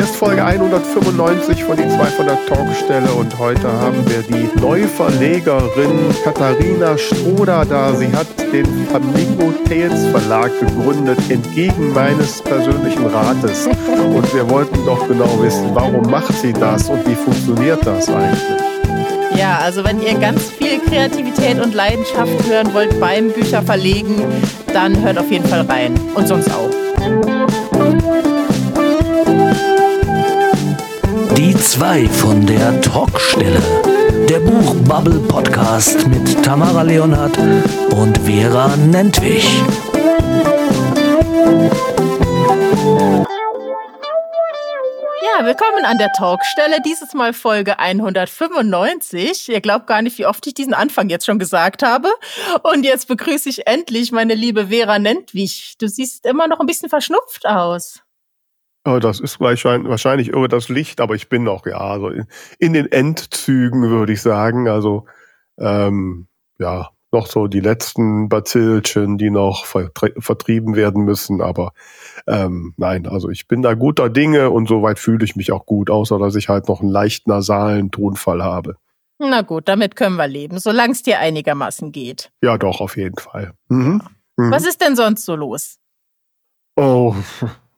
Hier ist Folge 195 von die 2 von der Talkstelle und heute haben wir die Neuverlegerin Katharina Stroder da. Sie hat den Flamingo Tales Verlag gegründet, entgegen meines persönlichen Rates. Und wir wollten doch genau wissen, warum macht sie das und wie funktioniert das eigentlich? Ja, also wenn ihr ganz viel Kreativität und Leidenschaft hören wollt beim Bücherverlegen, dann hört auf jeden Fall rein. Und sonst auch. Zwei von der Talkstelle. Der Buchbubble Podcast mit Tamara Leonhardt und Vera Nentwich. Ja, willkommen an der Talkstelle. Dieses Mal Folge 195. Ihr glaubt gar nicht, wie oft ich diesen Anfang jetzt schon gesagt habe. Und jetzt begrüße ich endlich meine liebe Vera Nentwich. Du siehst immer noch ein bisschen verschnupft aus. Oh, das ist wahrscheinlich irre das Licht, aber ich bin noch, ja, also in, den Endzügen, würde ich sagen. Also, ähm, ja, noch so die letzten Bazillchen, die noch vertrieben werden müssen. Aber ähm, nein, also ich bin da guter Dinge und soweit fühle ich mich auch gut, außer dass ich halt noch einen leicht nasalen Tonfall habe. Na gut, damit können wir leben, solange es dir einigermaßen geht. Ja, doch, auf jeden Fall. Mhm. Mhm. Was ist denn sonst so los? Oh,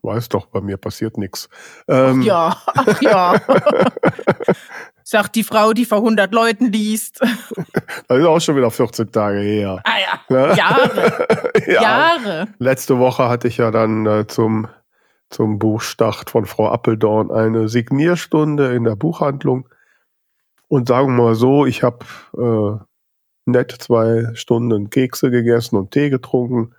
weiß doch, bei mir passiert nichts. Ähm, ja, ach ja. Sagt die Frau, die vor 100 Leuten liest. Das ist auch schon wieder 14 Tage her. Ah ja, Jahre. ja. Jahre. Letzte Woche hatte ich ja dann äh, zum, zum Buchstart von Frau Appeldorn eine Signierstunde in der Buchhandlung. Und sagen wir mal so, ich habe äh, nett zwei Stunden Kekse gegessen und Tee getrunken.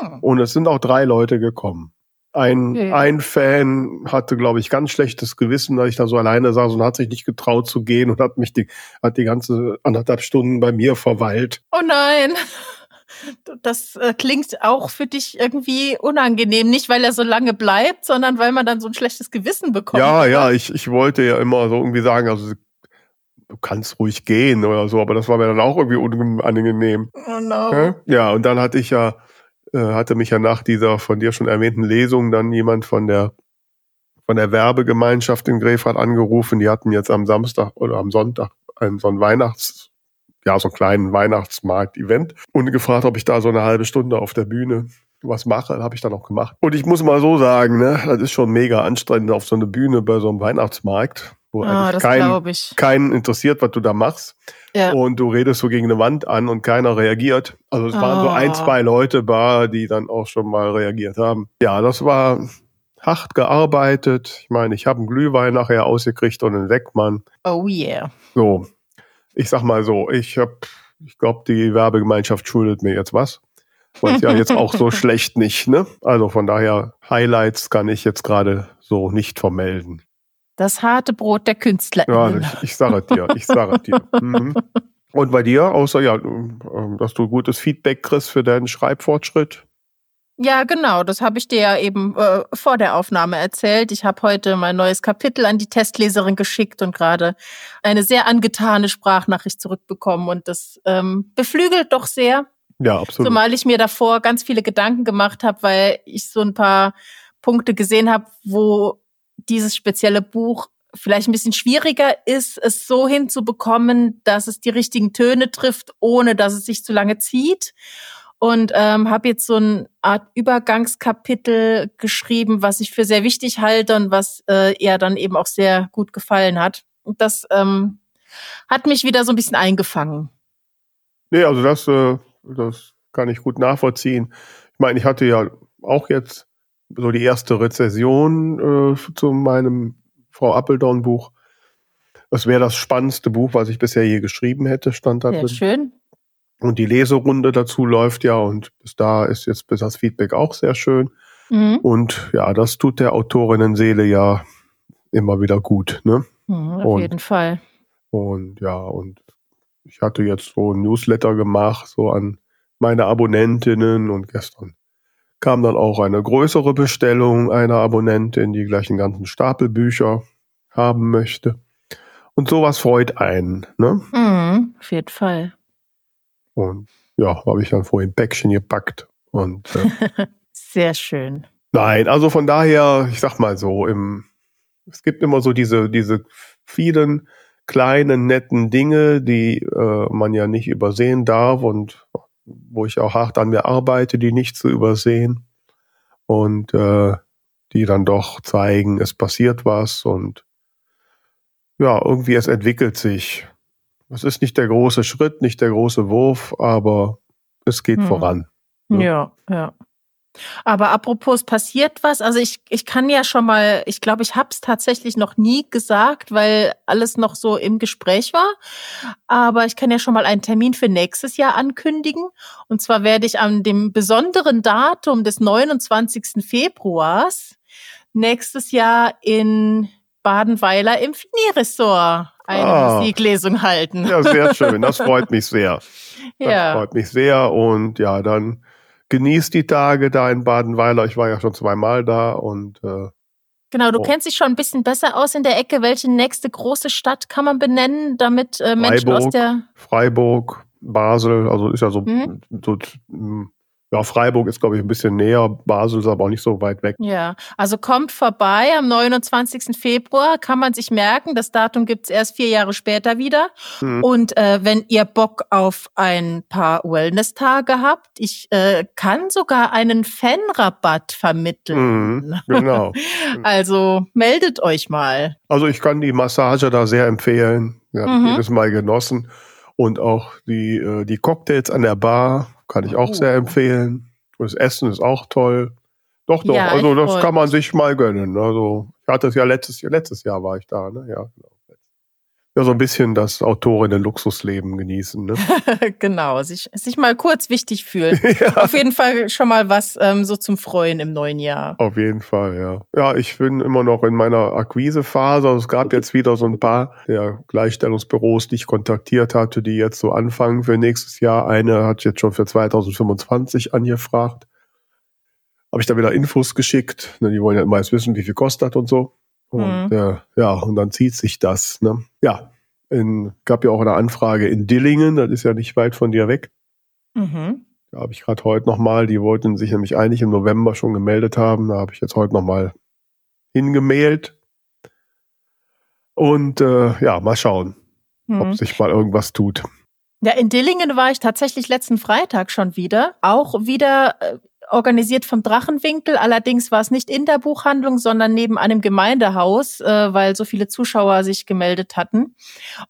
Hm. Und es sind auch drei Leute gekommen. Ein, okay. ein Fan hatte, glaube ich, ganz schlechtes Gewissen, da ich da so alleine saß und hat sich nicht getraut zu gehen und hat mich die, hat die ganze anderthalb Stunden bei mir verweilt. Oh nein. Das äh, klingt auch für dich irgendwie unangenehm. Nicht, weil er so lange bleibt, sondern weil man dann so ein schlechtes Gewissen bekommt. Ja, oder? ja, ich, ich wollte ja immer so irgendwie sagen, also du kannst ruhig gehen oder so, aber das war mir dann auch irgendwie unangenehm. Oh no. Ja, und dann hatte ich ja äh, hatte mich ja nach dieser von dir schon erwähnten Lesung dann jemand von der von der Werbegemeinschaft in Grefrath angerufen. Die hatten jetzt am Samstag oder am Sonntag einen, so einen Weihnachts, ja, so einen kleinen Weihnachtsmarkt-Event und gefragt, ob ich da so eine halbe Stunde auf der Bühne was mache, habe ich dann auch gemacht. Und ich muss mal so sagen, ne, das ist schon mega anstrengend auf so eine Bühne bei so einem Weihnachtsmarkt, wo oh, eigentlich kein, keinen interessiert, was du da machst. Ja. Und du redest so gegen eine Wand an und keiner reagiert. Also es oh. waren so ein, ah. zwei Leute da, die dann auch schon mal reagiert haben. Ja, das war hart gearbeitet. Ich meine, ich habe einen Glühwein nachher ausgekriegt und einen Weckmann. Oh yeah. So, ich sag mal so, ich habe, ich glaube, die Werbegemeinschaft schuldet mir jetzt was. Und ja jetzt auch so schlecht nicht, ne? Also von daher, Highlights kann ich jetzt gerade so nicht vermelden. Das harte Brot der Künstler. Ja, ich, ich sage dir, ich sage dir. Mhm. Und bei dir, außer ja, ähm, dass du gutes Feedback kriegst für deinen Schreibfortschritt? Ja, genau. Das habe ich dir ja eben äh, vor der Aufnahme erzählt. Ich habe heute mein neues Kapitel an die Testleserin geschickt und gerade eine sehr angetane Sprachnachricht zurückbekommen. Und das ähm, beflügelt doch sehr. Ja, absolut. Zumal ich mir davor ganz viele Gedanken gemacht habe, weil ich so ein paar Punkte gesehen habe, wo dieses spezielle Buch vielleicht ein bisschen schwieriger ist, es so hinzubekommen, dass es die richtigen Töne trifft, ohne dass es sich zu lange zieht. Und ähm, habe jetzt so eine Art Übergangskapitel geschrieben, was ich für sehr wichtig halte und was äh, ihr dann eben auch sehr gut gefallen hat. Und das ähm, hat mich wieder so ein bisschen eingefangen. Nee, also das, äh, das kann ich gut nachvollziehen. Ich meine, ich hatte ja auch jetzt so die erste Rezession äh, zu meinem Frau Appeldorn Buch. Das wäre das spannendste Buch, was ich bisher je geschrieben hätte, stand da ja, drin. Schön. Und die Leserunde dazu läuft ja und bis da ist jetzt bis das Feedback auch sehr schön. Mhm. Und ja, das tut der Autorinnenseele ja immer wieder gut. Ne? Mhm, auf und, jeden Fall. Und ja, und ich hatte jetzt so ein Newsletter gemacht, so an meine Abonnentinnen und gestern kam dann auch eine größere Bestellung einer Abonnentin, die gleich einen ganzen Stapel Bücher haben möchte. Und sowas freut einen, ne? Mhm, auf jeden Fall. Und ja, habe ich dann vorhin Päckchen gepackt. Und, äh, Sehr schön. Nein, also von daher, ich sag mal so, im, es gibt immer so diese, diese vielen kleinen, netten Dinge, die äh, man ja nicht übersehen darf und wo ich auch hart an mir arbeite, die nicht zu übersehen und äh, die dann doch zeigen, es passiert was und ja, irgendwie es entwickelt sich. Es ist nicht der große Schritt, nicht der große Wurf, aber es geht hm. voran. Ne? Ja, ja. Aber apropos passiert was, also ich, ich kann ja schon mal, ich glaube, ich habe es tatsächlich noch nie gesagt, weil alles noch so im Gespräch war. Aber ich kann ja schon mal einen Termin für nächstes Jahr ankündigen. Und zwar werde ich an dem besonderen Datum des 29. Februars nächstes Jahr in Badenweiler im Fini-Ressort eine ah, Musiklesung halten. Ja, sehr schön. Das freut mich sehr. Das ja. freut mich sehr. Und ja, dann genießt die Tage da in Badenweiler. Ich war ja schon zweimal da und äh, Genau, du oh. kennst dich schon ein bisschen besser aus in der Ecke. Welche nächste große Stadt kann man benennen, damit äh, Menschen Freiburg, aus der Freiburg, Basel, also ist ja so, mhm. so ja, Freiburg ist, glaube ich, ein bisschen näher. Basel ist aber auch nicht so weit weg. Ja, also kommt vorbei am 29. Februar, kann man sich merken. Das Datum gibt's erst vier Jahre später wieder. Mhm. Und äh, wenn ihr Bock auf ein paar Wellness-Tage habt, ich äh, kann sogar einen Fanrabatt vermitteln. Mhm, genau. also meldet euch mal. Also ich kann die Massage da sehr empfehlen. Ja, mhm. jedes Mal genossen. Und auch die, äh, die Cocktails an der Bar kann ich auch oh. sehr empfehlen. Das Essen ist auch toll. Doch, doch. Ja, also das kann man sich mal gönnen. Also ich hatte es ja letztes Jahr, letztes Jahr war ich da, ne? Ja, genau ja so ein bisschen das Autorinnen-Luxusleben genießen. Ne? genau, sich, sich mal kurz wichtig fühlen. ja. Auf jeden Fall schon mal was ähm, so zum Freuen im neuen Jahr. Auf jeden Fall, ja. Ja, ich bin immer noch in meiner Akquisephase. Also es gab jetzt wieder so ein paar der Gleichstellungsbüros, die ich kontaktiert hatte, die jetzt so anfangen für nächstes Jahr. Eine hat jetzt schon für 2025 angefragt. Habe ich da wieder Infos geschickt. Ne, die wollen ja immer erst wissen, wie viel kostet und so. Und mhm. äh, ja, und dann zieht sich das. Ne? Ja, in, gab ja auch eine Anfrage in Dillingen, das ist ja nicht weit von dir weg. Mhm. Da habe ich gerade heute nochmal, die wollten sich nämlich eigentlich im November schon gemeldet haben. Da habe ich jetzt heute nochmal hingemailt. Und äh, ja, mal schauen, mhm. ob sich mal irgendwas tut. Ja, in Dillingen war ich tatsächlich letzten Freitag schon wieder. Auch wieder äh, organisiert vom Drachenwinkel. Allerdings war es nicht in der Buchhandlung, sondern neben einem Gemeindehaus, äh, weil so viele Zuschauer sich gemeldet hatten.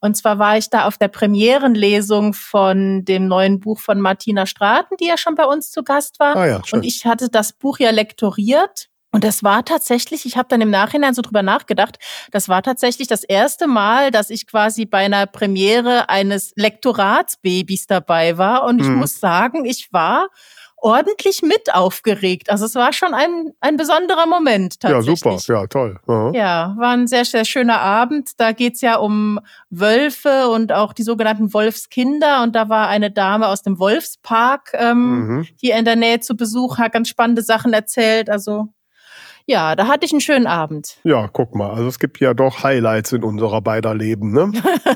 Und zwar war ich da auf der Premierenlesung von dem neuen Buch von Martina Straten, die ja schon bei uns zu Gast war. Ah ja, schön. Und ich hatte das Buch ja lektoriert. Und das war tatsächlich, ich habe dann im Nachhinein so drüber nachgedacht, das war tatsächlich das erste Mal, dass ich quasi bei einer Premiere eines Lektoratsbabys dabei war. Und ich mhm. muss sagen, ich war ordentlich mit aufgeregt. Also es war schon ein, ein besonderer Moment tatsächlich. Ja, super, ja, toll. Aha. Ja, war ein sehr, sehr schöner Abend. Da geht's ja um Wölfe und auch die sogenannten Wolfskinder. Und da war eine Dame aus dem Wolfspark, ähm, mhm. die in der Nähe zu Besuch hat, ganz spannende Sachen erzählt. Also ja, da hatte ich einen schönen Abend. Ja, guck mal. Also es gibt ja doch Highlights in unserer beider Leben, ne?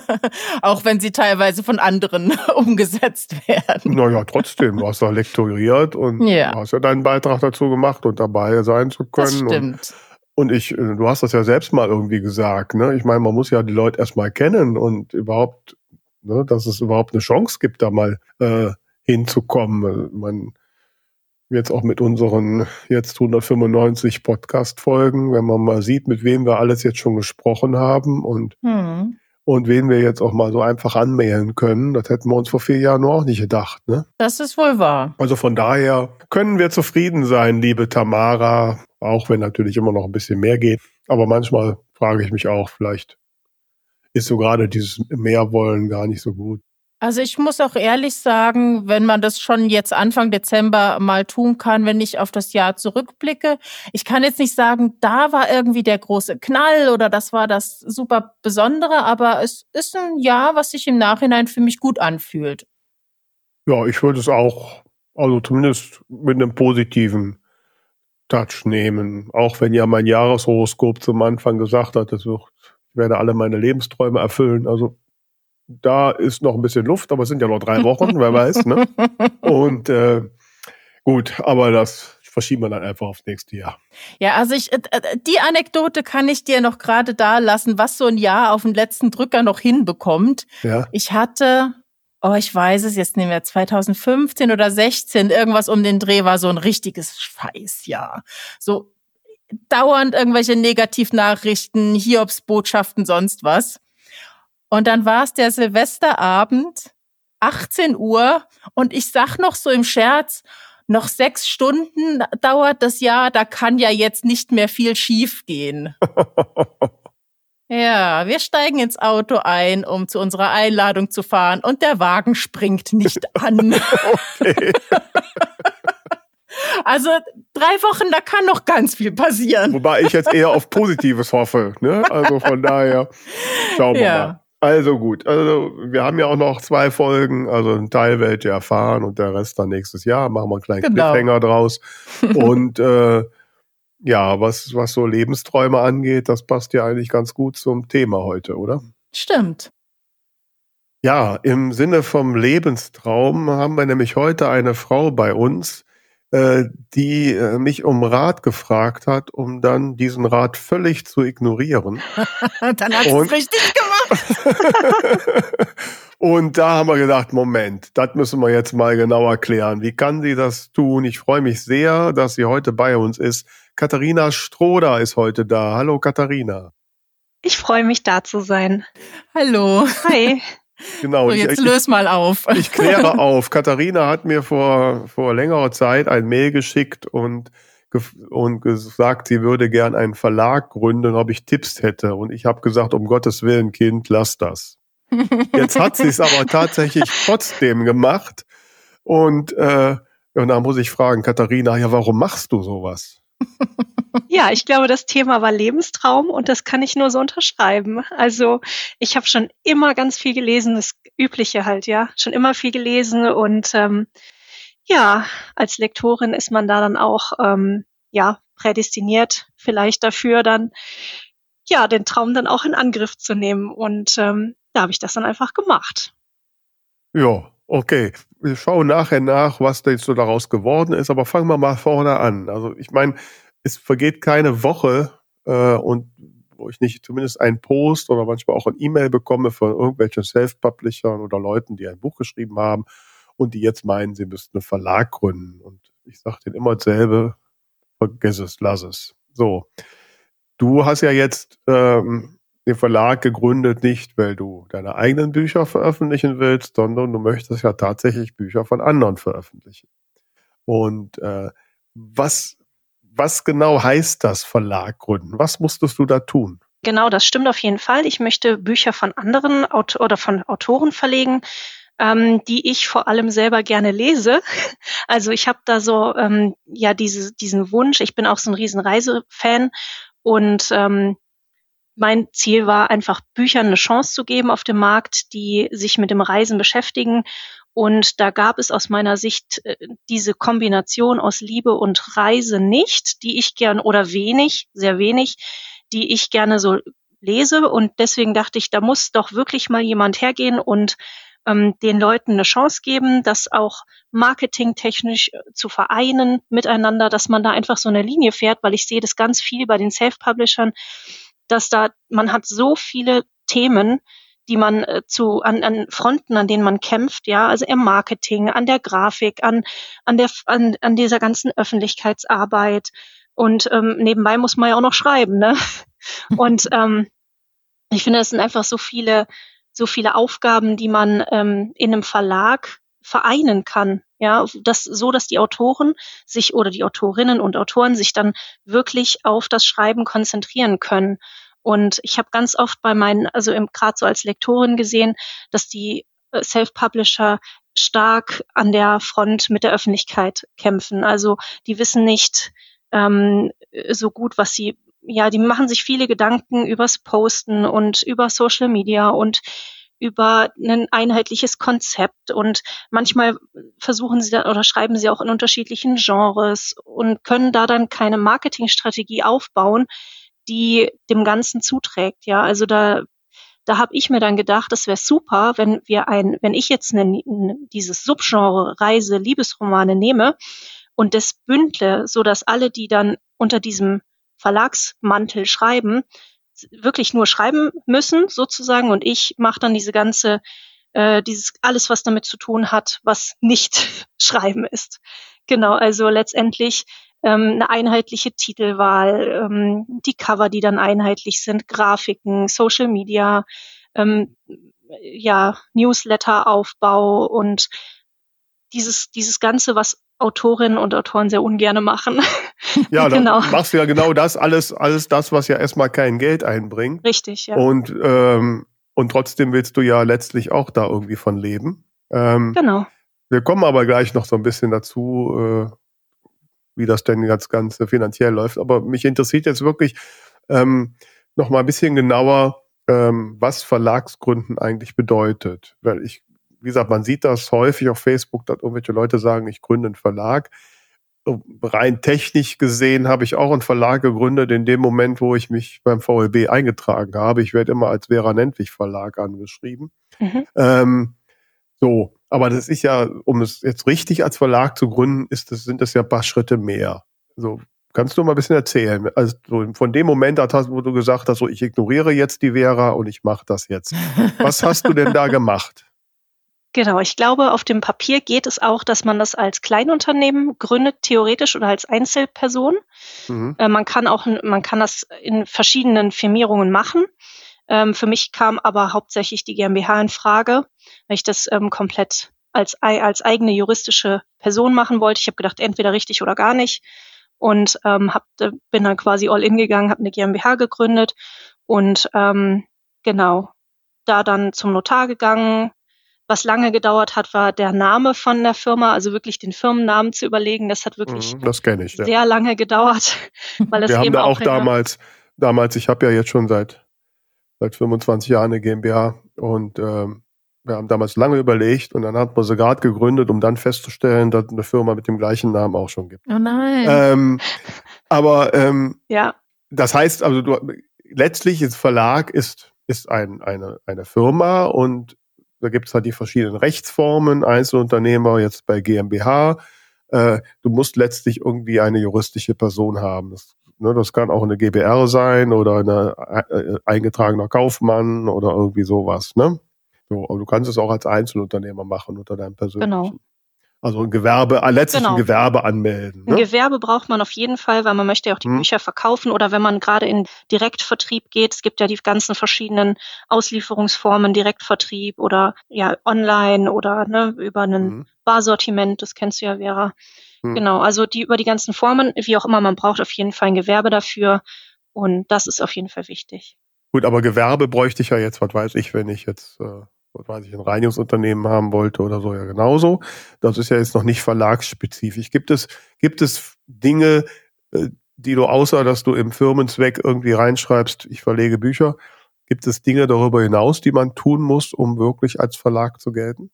Auch wenn sie teilweise von anderen umgesetzt werden. Naja, trotzdem. Du hast da lektoriert und ja. hast ja deinen Beitrag dazu gemacht und dabei sein zu können. Das stimmt. Und ich, äh, du hast das ja selbst mal irgendwie gesagt, ne? Ich meine, man muss ja die Leute erstmal kennen und überhaupt, ne, dass es überhaupt eine Chance gibt, da mal äh, hinzukommen. Man jetzt auch mit unseren jetzt 195 Podcast-Folgen, wenn man mal sieht, mit wem wir alles jetzt schon gesprochen haben und, hm. und wen wir jetzt auch mal so einfach anmailen können, das hätten wir uns vor vier Jahren nur auch nicht gedacht. Ne? Das ist wohl wahr. Also von daher können wir zufrieden sein, liebe Tamara, auch wenn natürlich immer noch ein bisschen mehr geht. Aber manchmal frage ich mich auch, vielleicht ist so gerade dieses Mehrwollen gar nicht so gut. Also ich muss auch ehrlich sagen, wenn man das schon jetzt Anfang Dezember mal tun kann, wenn ich auf das Jahr zurückblicke, ich kann jetzt nicht sagen, da war irgendwie der große Knall oder das war das super Besondere, aber es ist ein Jahr, was sich im Nachhinein für mich gut anfühlt. Ja, ich würde es auch, also zumindest mit einem positiven Touch nehmen. Auch wenn ja mein Jahreshoroskop zum Anfang gesagt hat, ich werde alle meine Lebensträume erfüllen. Also da ist noch ein bisschen Luft, aber es sind ja noch drei Wochen, wer weiß. Ne? Und äh, gut, aber das verschieben wir dann einfach aufs nächste Jahr. Ja, also ich, äh, äh, die Anekdote kann ich dir noch gerade da lassen, was so ein Jahr auf den letzten Drücker noch hinbekommt. Ja. Ich hatte, oh, ich weiß es jetzt nicht mehr, 2015 oder 16, irgendwas um den Dreh war so ein richtiges Scheißjahr. So dauernd irgendwelche Negativnachrichten, Hiobsbotschaften, sonst was. Und dann war es der Silvesterabend, 18 Uhr, und ich sag noch so im Scherz, noch sechs Stunden dauert das Jahr, da kann ja jetzt nicht mehr viel schief gehen. ja, wir steigen ins Auto ein, um zu unserer Einladung zu fahren, und der Wagen springt nicht an. Also drei Wochen, da kann noch ganz viel passieren. Wobei ich jetzt eher auf Positives hoffe. Ne? Also von daher schauen wir ja. mal. Also gut, also wir haben ja auch noch zwei Folgen, also ein Teil werdet ihr erfahren und der Rest dann nächstes Jahr. Machen wir einen kleinen genau. Cliffhanger draus. und äh, ja, was, was so Lebensträume angeht, das passt ja eigentlich ganz gut zum Thema heute, oder? Stimmt. Ja, im Sinne vom Lebenstraum haben wir nämlich heute eine Frau bei uns, äh, die äh, mich um Rat gefragt hat, um dann diesen Rat völlig zu ignorieren. dann hat es richtig gemacht. Und da haben wir gedacht, Moment, das müssen wir jetzt mal genau erklären. Wie kann sie das tun? Ich freue mich sehr, dass sie heute bei uns ist. Katharina Stroder ist heute da. Hallo Katharina. Ich freue mich da zu sein. Hallo. Hi. Genau. So, jetzt ich, löse mal auf. Ich kläre auf. Katharina hat mir vor, vor längerer Zeit ein Mail geschickt und, und gesagt, sie würde gern einen Verlag gründen, ob ich Tipps hätte. Und ich habe gesagt, um Gottes Willen, Kind, lass das. Jetzt hat sie es aber tatsächlich trotzdem gemacht. Und, äh, und da muss ich fragen, Katharina, ja, warum machst du sowas? Ja, ich glaube, das Thema war Lebenstraum und das kann ich nur so unterschreiben. Also ich habe schon immer ganz viel gelesen, das Übliche halt, ja, schon immer viel gelesen und ähm, ja, als Lektorin ist man da dann auch ähm, ja prädestiniert, vielleicht dafür dann ja den Traum dann auch in Angriff zu nehmen und ähm, da habe ich das dann einfach gemacht. Ja, okay. Wir schauen nachher nach, was da jetzt so daraus geworden ist, aber fangen wir mal vorne an. Also ich meine, es vergeht keine Woche äh, und wo ich nicht zumindest einen Post oder manchmal auch ein E-Mail bekomme von irgendwelchen Self-Publishern oder Leuten, die ein Buch geschrieben haben und die jetzt meinen, sie müssten einen Verlag gründen. Und ich sage denen immer dasselbe, vergiss es, lass es. So. Du hast ja jetzt ähm, den Verlag gegründet, nicht weil du deine eigenen Bücher veröffentlichen willst, sondern du möchtest ja tatsächlich Bücher von anderen veröffentlichen. Und äh, was was genau heißt das Verlag gründen? Was musstest du da tun? Genau, das stimmt auf jeden Fall. Ich möchte Bücher von anderen Aut oder von Autoren verlegen, ähm, die ich vor allem selber gerne lese. Also ich habe da so ähm, ja diese, diesen Wunsch. Ich bin auch so ein riesen Reisefan und ähm, mein Ziel war einfach Büchern eine Chance zu geben auf dem Markt, die sich mit dem Reisen beschäftigen und da gab es aus meiner Sicht äh, diese Kombination aus Liebe und Reise nicht, die ich gern oder wenig, sehr wenig, die ich gerne so lese. Und deswegen dachte ich, da muss doch wirklich mal jemand hergehen und ähm, den Leuten eine Chance geben, das auch marketingtechnisch äh, zu vereinen miteinander, dass man da einfach so eine Linie fährt, weil ich sehe das ganz viel bei den Self-Publishern, dass da man hat so viele Themen, die man äh, zu an, an Fronten, an denen man kämpft, ja, also im Marketing, an der Grafik, an an der an, an dieser ganzen Öffentlichkeitsarbeit und ähm, nebenbei muss man ja auch noch schreiben, ne? Und ähm, ich finde, es sind einfach so viele so viele Aufgaben, die man ähm, in einem Verlag vereinen kann, ja, das so, dass die Autoren sich oder die Autorinnen und Autoren sich dann wirklich auf das Schreiben konzentrieren können. Und ich habe ganz oft bei meinen, also gerade so als Lektorin gesehen, dass die äh, Self-Publisher stark an der Front mit der Öffentlichkeit kämpfen. Also die wissen nicht ähm, so gut, was sie, ja, die machen sich viele Gedanken übers Posten und über Social Media und über ein einheitliches Konzept und manchmal versuchen sie da oder schreiben sie auch in unterschiedlichen Genres und können da dann keine Marketingstrategie aufbauen, die dem Ganzen zuträgt. Ja, also da da habe ich mir dann gedacht, das wäre super, wenn wir ein, wenn ich jetzt eine, dieses Subgenre Reise, Liebesromane nehme und das bündle, so dass alle, die dann unter diesem Verlagsmantel schreiben, wirklich nur schreiben müssen sozusagen und ich mache dann diese ganze äh, dieses alles, was damit zu tun hat, was nicht Schreiben ist. Genau, also letztendlich ähm, eine einheitliche Titelwahl, ähm, die Cover, die dann einheitlich sind, Grafiken, Social Media, ähm, ja, Newsletter-Aufbau und dieses, dieses Ganze, was Autorinnen und Autoren sehr ungerne machen. Ja, dann genau. machst du ja genau das, alles, alles das, was ja erstmal kein Geld einbringt. Richtig, ja. Und, ähm, und trotzdem willst du ja letztlich auch da irgendwie von leben. Ähm, genau. Wir kommen aber gleich noch so ein bisschen dazu, äh, wie das denn ganz Ganze finanziell läuft. Aber mich interessiert jetzt wirklich ähm, noch mal ein bisschen genauer, ähm, was Verlagsgründen eigentlich bedeutet. Weil ich, wie gesagt, man sieht das häufig auf Facebook, dass irgendwelche Leute sagen, ich gründe einen Verlag. Rein technisch gesehen habe ich auch einen Verlag gegründet in dem Moment, wo ich mich beim VLB eingetragen habe. Ich werde immer als Vera Nentwich Verlag angeschrieben. Mhm. Ähm, so, aber das ist ja, um es jetzt richtig als Verlag zu gründen, ist das, sind das ja ein paar Schritte mehr. So, kannst du mal ein bisschen erzählen? Also von dem Moment, wo du gesagt hast, so ich ignoriere jetzt die Vera und ich mache das jetzt. Was hast du denn da gemacht? Genau, ich glaube, auf dem Papier geht es auch, dass man das als Kleinunternehmen gründet, theoretisch oder als Einzelperson. Mhm. Äh, man kann auch, man kann das in verschiedenen Firmierungen machen. Ähm, für mich kam aber hauptsächlich die GmbH in Frage, weil ich das ähm, komplett als, als eigene juristische Person machen wollte. Ich habe gedacht, entweder richtig oder gar nicht. Und ähm, hab, äh, bin dann quasi all in gegangen, habe eine GmbH gegründet und ähm, genau, da dann zum Notar gegangen, was lange gedauert hat, war der Name von der Firma, also wirklich den Firmennamen zu überlegen. Das hat wirklich mhm, das ich, sehr ja. lange gedauert. Weil es Wir haben da auch damals, damals, ich habe ja jetzt schon seit, seit 25 Jahren eine GmbH und ähm, wir haben damals lange überlegt und dann hat man sie gerade gegründet, um dann festzustellen, dass eine Firma mit dem gleichen Namen auch schon gibt. Oh nein. Ähm, aber ähm, ja. das heißt, also du, letztlich ist Verlag ist, ist ein, eine, eine Firma und da gibt es halt die verschiedenen Rechtsformen, Einzelunternehmer, jetzt bei GmbH. Äh, du musst letztlich irgendwie eine juristische Person haben. Das, ne, das kann auch eine GBR sein oder eine äh, eingetragener Kaufmann oder irgendwie sowas. Ne? So, aber du kannst es auch als Einzelunternehmer machen unter deinem persönlichen. Genau. Also ein Gewerbe, äh, letztlich genau. ein Gewerbe anmelden. Ne? Ein Gewerbe braucht man auf jeden Fall, weil man möchte ja auch die hm. Bücher verkaufen oder wenn man gerade in Direktvertrieb geht, es gibt ja die ganzen verschiedenen Auslieferungsformen, Direktvertrieb oder ja online oder ne, über ein hm. Barsortiment, das kennst du ja, Vera. Hm. Genau, also die über die ganzen Formen, wie auch immer, man braucht auf jeden Fall ein Gewerbe dafür und das ist auf jeden Fall wichtig. Gut, aber Gewerbe bräuchte ich ja jetzt, was weiß ich, wenn ich jetzt äh was weiß ich, ein Reinigungsunternehmen haben wollte oder so, ja genauso. Das ist ja jetzt noch nicht verlagsspezifisch. Gibt es, gibt es Dinge, äh, die du außer, dass du im Firmenzweck irgendwie reinschreibst, ich verlege Bücher, gibt es Dinge darüber hinaus, die man tun muss, um wirklich als Verlag zu gelten?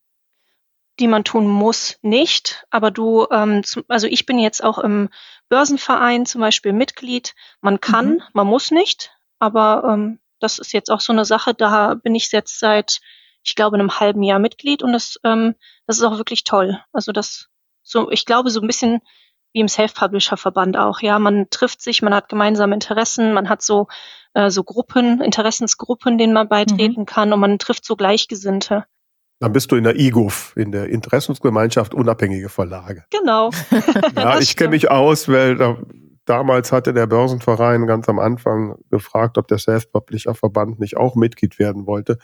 Die man tun muss, nicht. Aber du, ähm, zum, also ich bin jetzt auch im Börsenverein zum Beispiel Mitglied. Man kann, mhm. man muss nicht. Aber ähm, das ist jetzt auch so eine Sache, da bin ich jetzt seit ich glaube, in einem halben Jahr Mitglied und das, ähm, das ist auch wirklich toll. Also das, so, ich glaube, so ein bisschen wie im Self-Publisher-Verband auch. Ja, man trifft sich, man hat gemeinsame Interessen, man hat so, äh, so Gruppen, Interessensgruppen, denen man beitreten mhm. kann und man trifft so Gleichgesinnte. Dann bist du in der IGUF, in der Interessensgemeinschaft Unabhängige Verlage. Genau. ja, ich kenne mich aus, weil da, damals hatte der Börsenverein ganz am Anfang gefragt, ob der Self-Publisher-Verband nicht auch Mitglied werden wollte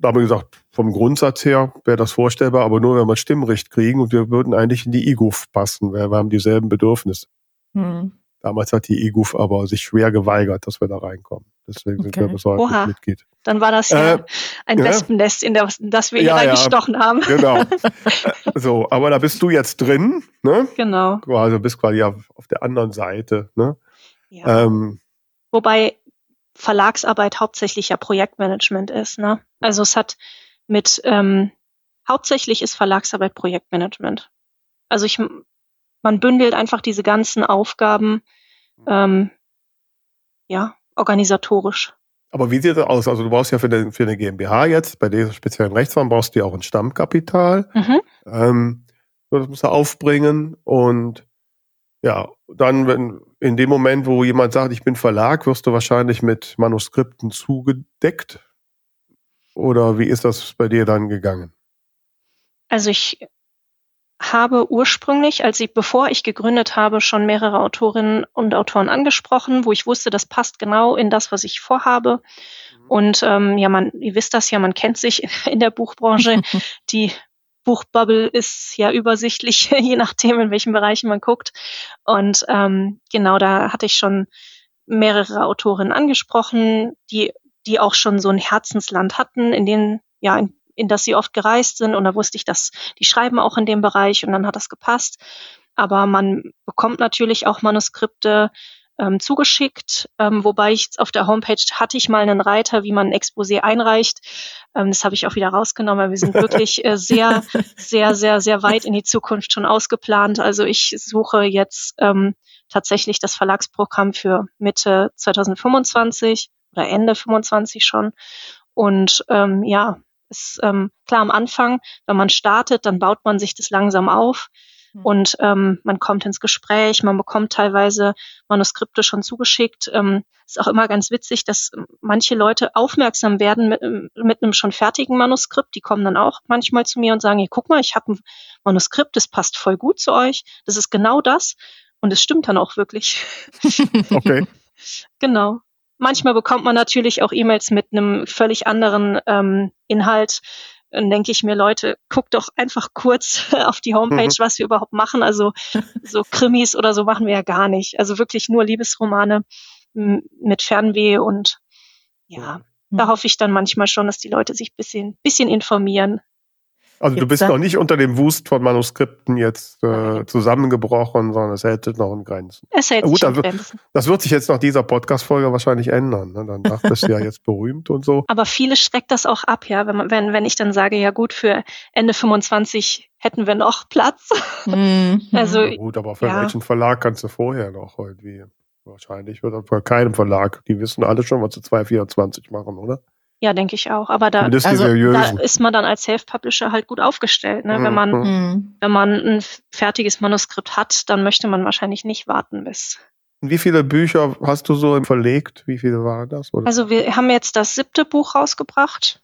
da haben wir gesagt, vom Grundsatz her wäre das vorstellbar, aber nur wenn wir Stimmrecht kriegen und wir würden eigentlich in die IGUF passen, weil wir haben dieselben Bedürfnisse. Hm. Damals hat die IGUF aber sich schwer geweigert, dass wir da reinkommen. Deswegen okay. sind wir bis heute Oha. Mitglied. Dann war das ja äh, ein ja. Wespennest, in das, das wir ja, hier reingestochen ja, haben. Genau. so, aber da bist du jetzt drin, ne? Genau. Also bist quasi auf, auf der anderen Seite, ne? Ja. Ähm, Wobei Verlagsarbeit hauptsächlich ja Projektmanagement ist. Ne? Also es hat mit ähm, hauptsächlich ist Verlagsarbeit Projektmanagement. Also ich man bündelt einfach diese ganzen Aufgaben ähm, ja organisatorisch. Aber wie sieht das aus? Also du brauchst ja für eine, für eine GmbH jetzt, bei dieser speziellen Rechtsform brauchst du ja auch ein Stammkapital. Mhm. Ähm, das musst du aufbringen und Ja, dann, wenn in dem Moment, wo jemand sagt, ich bin Verlag, wirst du wahrscheinlich mit Manuskripten zugedeckt. Oder wie ist das bei dir dann gegangen? Also ich habe ursprünglich, als ich, bevor ich gegründet habe, schon mehrere Autorinnen und Autoren angesprochen, wo ich wusste, das passt genau in das, was ich vorhabe. Mhm. Und ähm, ja, man, ihr wisst das ja, man kennt sich in der Buchbranche. Die Buchbubble ist ja übersichtlich, je nachdem, in welchen Bereichen man guckt. Und ähm, genau da hatte ich schon mehrere Autorinnen angesprochen, die, die auch schon so ein Herzensland hatten, in denen, ja, in, in das sie oft gereist sind. Und da wusste ich, dass die schreiben auch in dem Bereich und dann hat das gepasst. Aber man bekommt natürlich auch Manuskripte ähm, zugeschickt, ähm, wobei ich auf der Homepage hatte ich mal einen Reiter, wie man ein Exposé einreicht. Ähm, das habe ich auch wieder rausgenommen, weil wir sind wirklich äh, sehr, sehr, sehr, sehr weit in die Zukunft schon ausgeplant. Also ich suche jetzt ähm, tatsächlich das Verlagsprogramm für Mitte 2025 oder Ende 25 schon. Und ähm, ja, ist ähm, klar am Anfang, wenn man startet, dann baut man sich das langsam auf. Hm. Und ähm, man kommt ins Gespräch, man bekommt teilweise Manuskripte schon zugeschickt. Ähm, ist auch immer ganz witzig, dass manche Leute aufmerksam werden mit, mit einem schon fertigen Manuskript. Die kommen dann auch manchmal zu mir und sagen, hey, guck mal, ich habe ein Manuskript, das passt voll gut zu euch. Das ist genau das. Und es stimmt dann auch wirklich. Okay. genau. Manchmal bekommt man natürlich auch E-Mails mit einem völlig anderen ähm, Inhalt dann denke ich mir, Leute, guckt doch einfach kurz auf die Homepage, mhm. was wir überhaupt machen. Also so Krimis oder so machen wir ja gar nicht. Also wirklich nur Liebesromane mit Fernweh und ja, da hoffe ich dann manchmal schon, dass die Leute sich bisschen, bisschen informieren. Also du bist noch nicht unter dem Wust von Manuskripten jetzt äh, zusammengebrochen, sondern es hält noch in Grenzen. Es hält Gut, sich in Grenzen. Das wird sich jetzt nach dieser Podcast-Folge wahrscheinlich ändern. Ne? Dann dachtest du ja jetzt berühmt und so. Aber viele schreckt das auch ab, ja, wenn, man, wenn, wenn ich dann sage, ja gut, für Ende 25 hätten wir noch Platz. Mhm. also, ja, gut, aber für ja. welchen Verlag kannst du vorher noch irgendwie? Wahrscheinlich wird bei keinem Verlag. Die wissen alle schon, was sie 224 machen, oder? Ja, denke ich auch. Aber da, also, da ist man dann als Self-Publisher halt gut aufgestellt. Ne? Mhm. Wenn man, mhm. wenn man ein fertiges Manuskript hat, dann möchte man wahrscheinlich nicht warten bis. Wie viele Bücher hast du so verlegt? Wie viele waren das? Oder? Also wir haben jetzt das siebte Buch rausgebracht.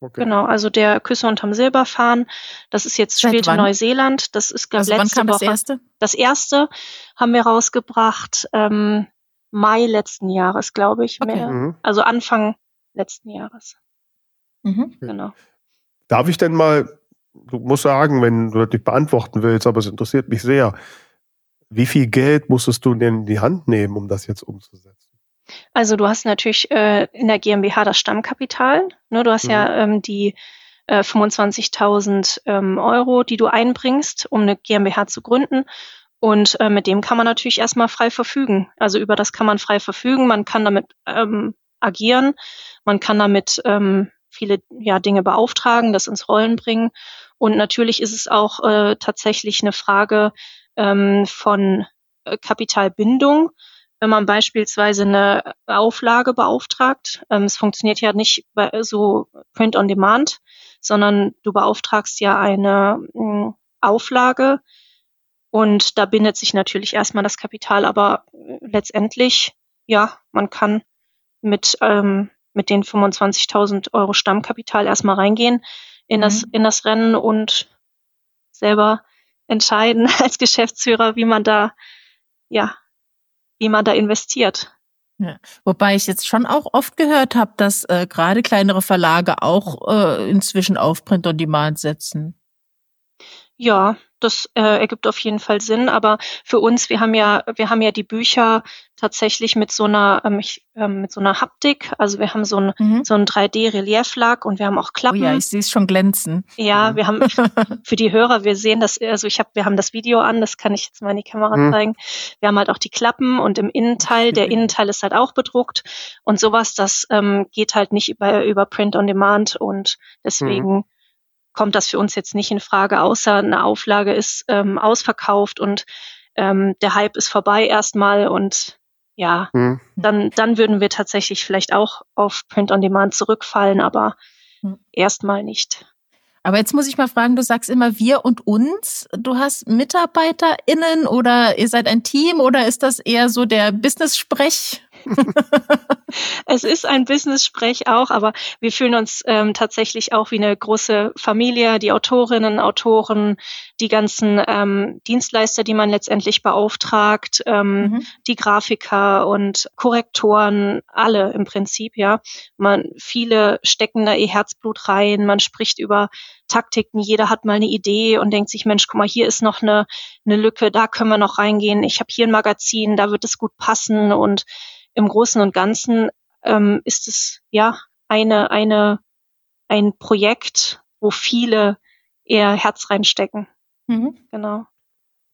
Okay. Genau, also der Küsse unterm Silberfahren, das ist jetzt spielt in Neuseeland. Das ist glaube also letzte wann kam Woche. Das erste? Das erste haben wir rausgebracht ähm, Mai letzten Jahres, glaube ich. Okay. Mhm. Also Anfang letzten Jahres. Mhm. Genau. Darf ich denn mal, du musst sagen, wenn du das nicht beantworten willst, aber es interessiert mich sehr, wie viel Geld musstest du denn in die Hand nehmen, um das jetzt umzusetzen? Also du hast natürlich äh, in der GmbH das Stammkapital. Ne? Du hast mhm. ja ähm, die äh, 25.000 ähm, Euro, die du einbringst, um eine GmbH zu gründen. Und äh, mit dem kann man natürlich erstmal frei verfügen. Also über das kann man frei verfügen. Man kann damit ähm, agieren. Man kann damit ähm, viele ja, Dinge beauftragen, das ins Rollen bringen. Und natürlich ist es auch äh, tatsächlich eine Frage ähm, von äh, Kapitalbindung. Wenn man beispielsweise eine Auflage beauftragt, ähm, es funktioniert ja nicht so Print on Demand, sondern du beauftragst ja eine äh, Auflage und da bindet sich natürlich erstmal das Kapital, aber äh, letztendlich, ja, man kann mit, ähm, mit den 25.000 Euro Stammkapital erstmal reingehen in, mhm. das, in das Rennen und selber entscheiden als Geschäftsführer, wie man da, ja, wie man da investiert. Ja. Wobei ich jetzt schon auch oft gehört habe, dass äh, gerade kleinere Verlage auch äh, inzwischen auf Print on Demand setzen. Ja, das äh, ergibt auf jeden Fall Sinn. Aber für uns, wir haben ja, wir haben ja die Bücher tatsächlich mit so einer, ähm, ähm, mit so einer Haptik. Also wir haben so ein, mhm. so ein 3D-Relieflack und wir haben auch Klappen. Oh ja, ich sehe es schon glänzen. Ja, mhm. wir haben für die Hörer, wir sehen das, also ich habe, wir haben das Video an, das kann ich jetzt mal in die Kamera mhm. zeigen. Wir haben halt auch die Klappen und im Innenteil, der Innenteil ist halt auch bedruckt und sowas, das ähm, geht halt nicht über, über Print on Demand und deswegen mhm kommt das für uns jetzt nicht in Frage, außer eine Auflage ist ähm, ausverkauft und ähm, der Hype ist vorbei erstmal und ja, mhm. dann, dann würden wir tatsächlich vielleicht auch auf Print on Demand zurückfallen, aber mhm. erstmal nicht. Aber jetzt muss ich mal fragen, du sagst immer wir und uns. Du hast MitarbeiterInnen oder ihr seid ein Team oder ist das eher so der Business-Sprech? es ist ein Business-Sprech auch, aber wir fühlen uns ähm, tatsächlich auch wie eine große Familie, die Autorinnen, Autoren, die ganzen ähm, Dienstleister, die man letztendlich beauftragt, ähm, mhm. die Grafiker und Korrektoren, alle im Prinzip, ja. Man, viele stecken da ihr Herzblut rein, man spricht über Taktiken, jeder hat mal eine Idee und denkt sich, Mensch, guck mal, hier ist noch eine, eine Lücke, da können wir noch reingehen, ich habe hier ein Magazin, da wird es gut passen und im Großen und Ganzen ähm, ist es ja eine, eine, ein Projekt, wo viele eher Herz reinstecken. Mhm. Genau.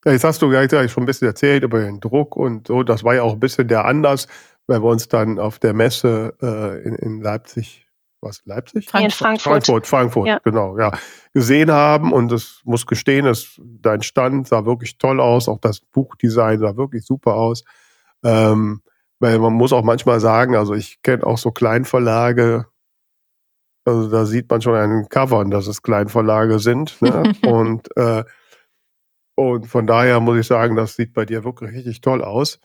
Ja, jetzt hast du gleich schon ein bisschen erzählt über den Druck und so. Das war ja auch ein bisschen der Anlass, weil wir uns dann auf der Messe äh, in, in Leipzig was, Leipzig? Frankfurt. In Frankfurt. Frankfurt, Frankfurt, ja. genau, ja. Gesehen haben und es muss gestehen, dass dein Stand sah wirklich toll aus, auch das Buchdesign sah wirklich super aus. Ähm, weil man muss auch manchmal sagen, also ich kenne auch so Kleinverlage, also da sieht man schon an den Covern, dass es Kleinverlage sind. Ne? und, äh, und von daher muss ich sagen, das sieht bei dir wirklich richtig toll aus.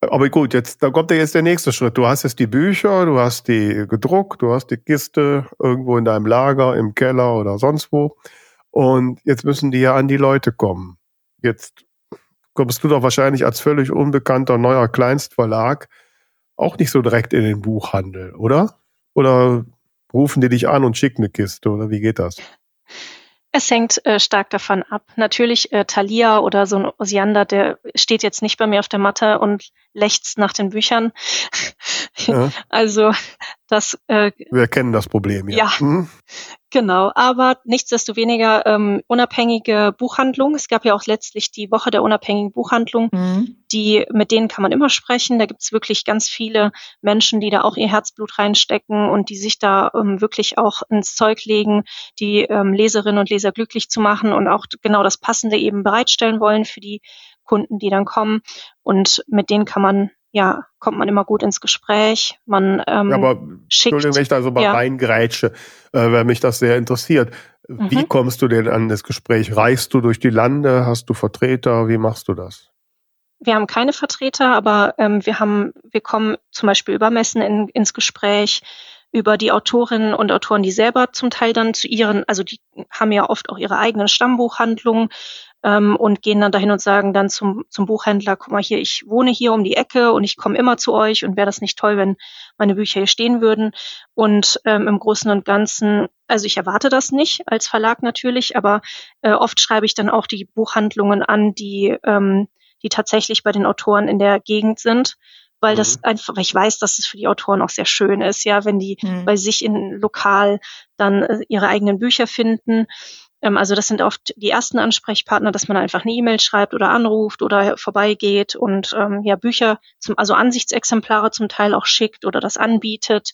Aber gut, jetzt, da kommt ja jetzt der nächste Schritt. Du hast jetzt die Bücher, du hast die gedruckt, du hast die Kiste irgendwo in deinem Lager, im Keller oder sonst wo. Und jetzt müssen die ja an die Leute kommen. Jetzt kommst du doch wahrscheinlich als völlig unbekannter neuer Kleinstverlag auch nicht so direkt in den Buchhandel, oder? Oder rufen die dich an und schicken eine Kiste, oder wie geht das? Es hängt äh, stark davon ab. Natürlich äh, Thalia oder so ein Osiander, der steht jetzt nicht bei mir auf der Matte und lechzt nach den Büchern. Ja. Also das. Äh, Wir kennen das Problem, ja. Ja, mhm. genau. Aber nichtsdestoweniger ähm, unabhängige Buchhandlung. Es gab ja auch letztlich die Woche der unabhängigen Buchhandlung. Mhm. Die mit denen kann man immer sprechen. Da gibt's wirklich ganz viele Menschen, die da auch ihr Herzblut reinstecken und die sich da ähm, wirklich auch ins Zeug legen, die ähm, Leserinnen und Leser glücklich zu machen und auch genau das Passende eben bereitstellen wollen für die Kunden, die dann kommen. Und mit denen kann man ja, kommt man immer gut ins Gespräch. Man ähm, ja, aber schickt, Entschuldigung, wenn ich da so mal ja. reingrätsche, äh, weil mich das sehr interessiert. Mhm. Wie kommst du denn an das Gespräch? Reist du durch die Lande? Hast du Vertreter? Wie machst du das? Wir haben keine Vertreter, aber ähm, wir haben, wir kommen zum Beispiel über Messen in, ins Gespräch über die Autorinnen und Autoren, die selber zum Teil dann zu ihren, also die haben ja oft auch ihre eigenen Stammbuchhandlungen ähm, und gehen dann dahin und sagen dann zum, zum Buchhändler, guck mal hier, ich wohne hier um die Ecke und ich komme immer zu euch und wäre das nicht toll, wenn meine Bücher hier stehen würden. Und ähm, im Großen und Ganzen, also ich erwarte das nicht als Verlag natürlich, aber äh, oft schreibe ich dann auch die Buchhandlungen an, die, ähm, die tatsächlich bei den Autoren in der Gegend sind weil das mhm. einfach, weil ich weiß, dass es für die Autoren auch sehr schön ist, ja, wenn die mhm. bei sich in lokal dann äh, ihre eigenen Bücher finden. Ähm, also das sind oft die ersten Ansprechpartner, dass man einfach eine E-Mail schreibt oder anruft oder vorbeigeht und ähm, ja Bücher, zum, also Ansichtsexemplare zum Teil auch schickt oder das anbietet.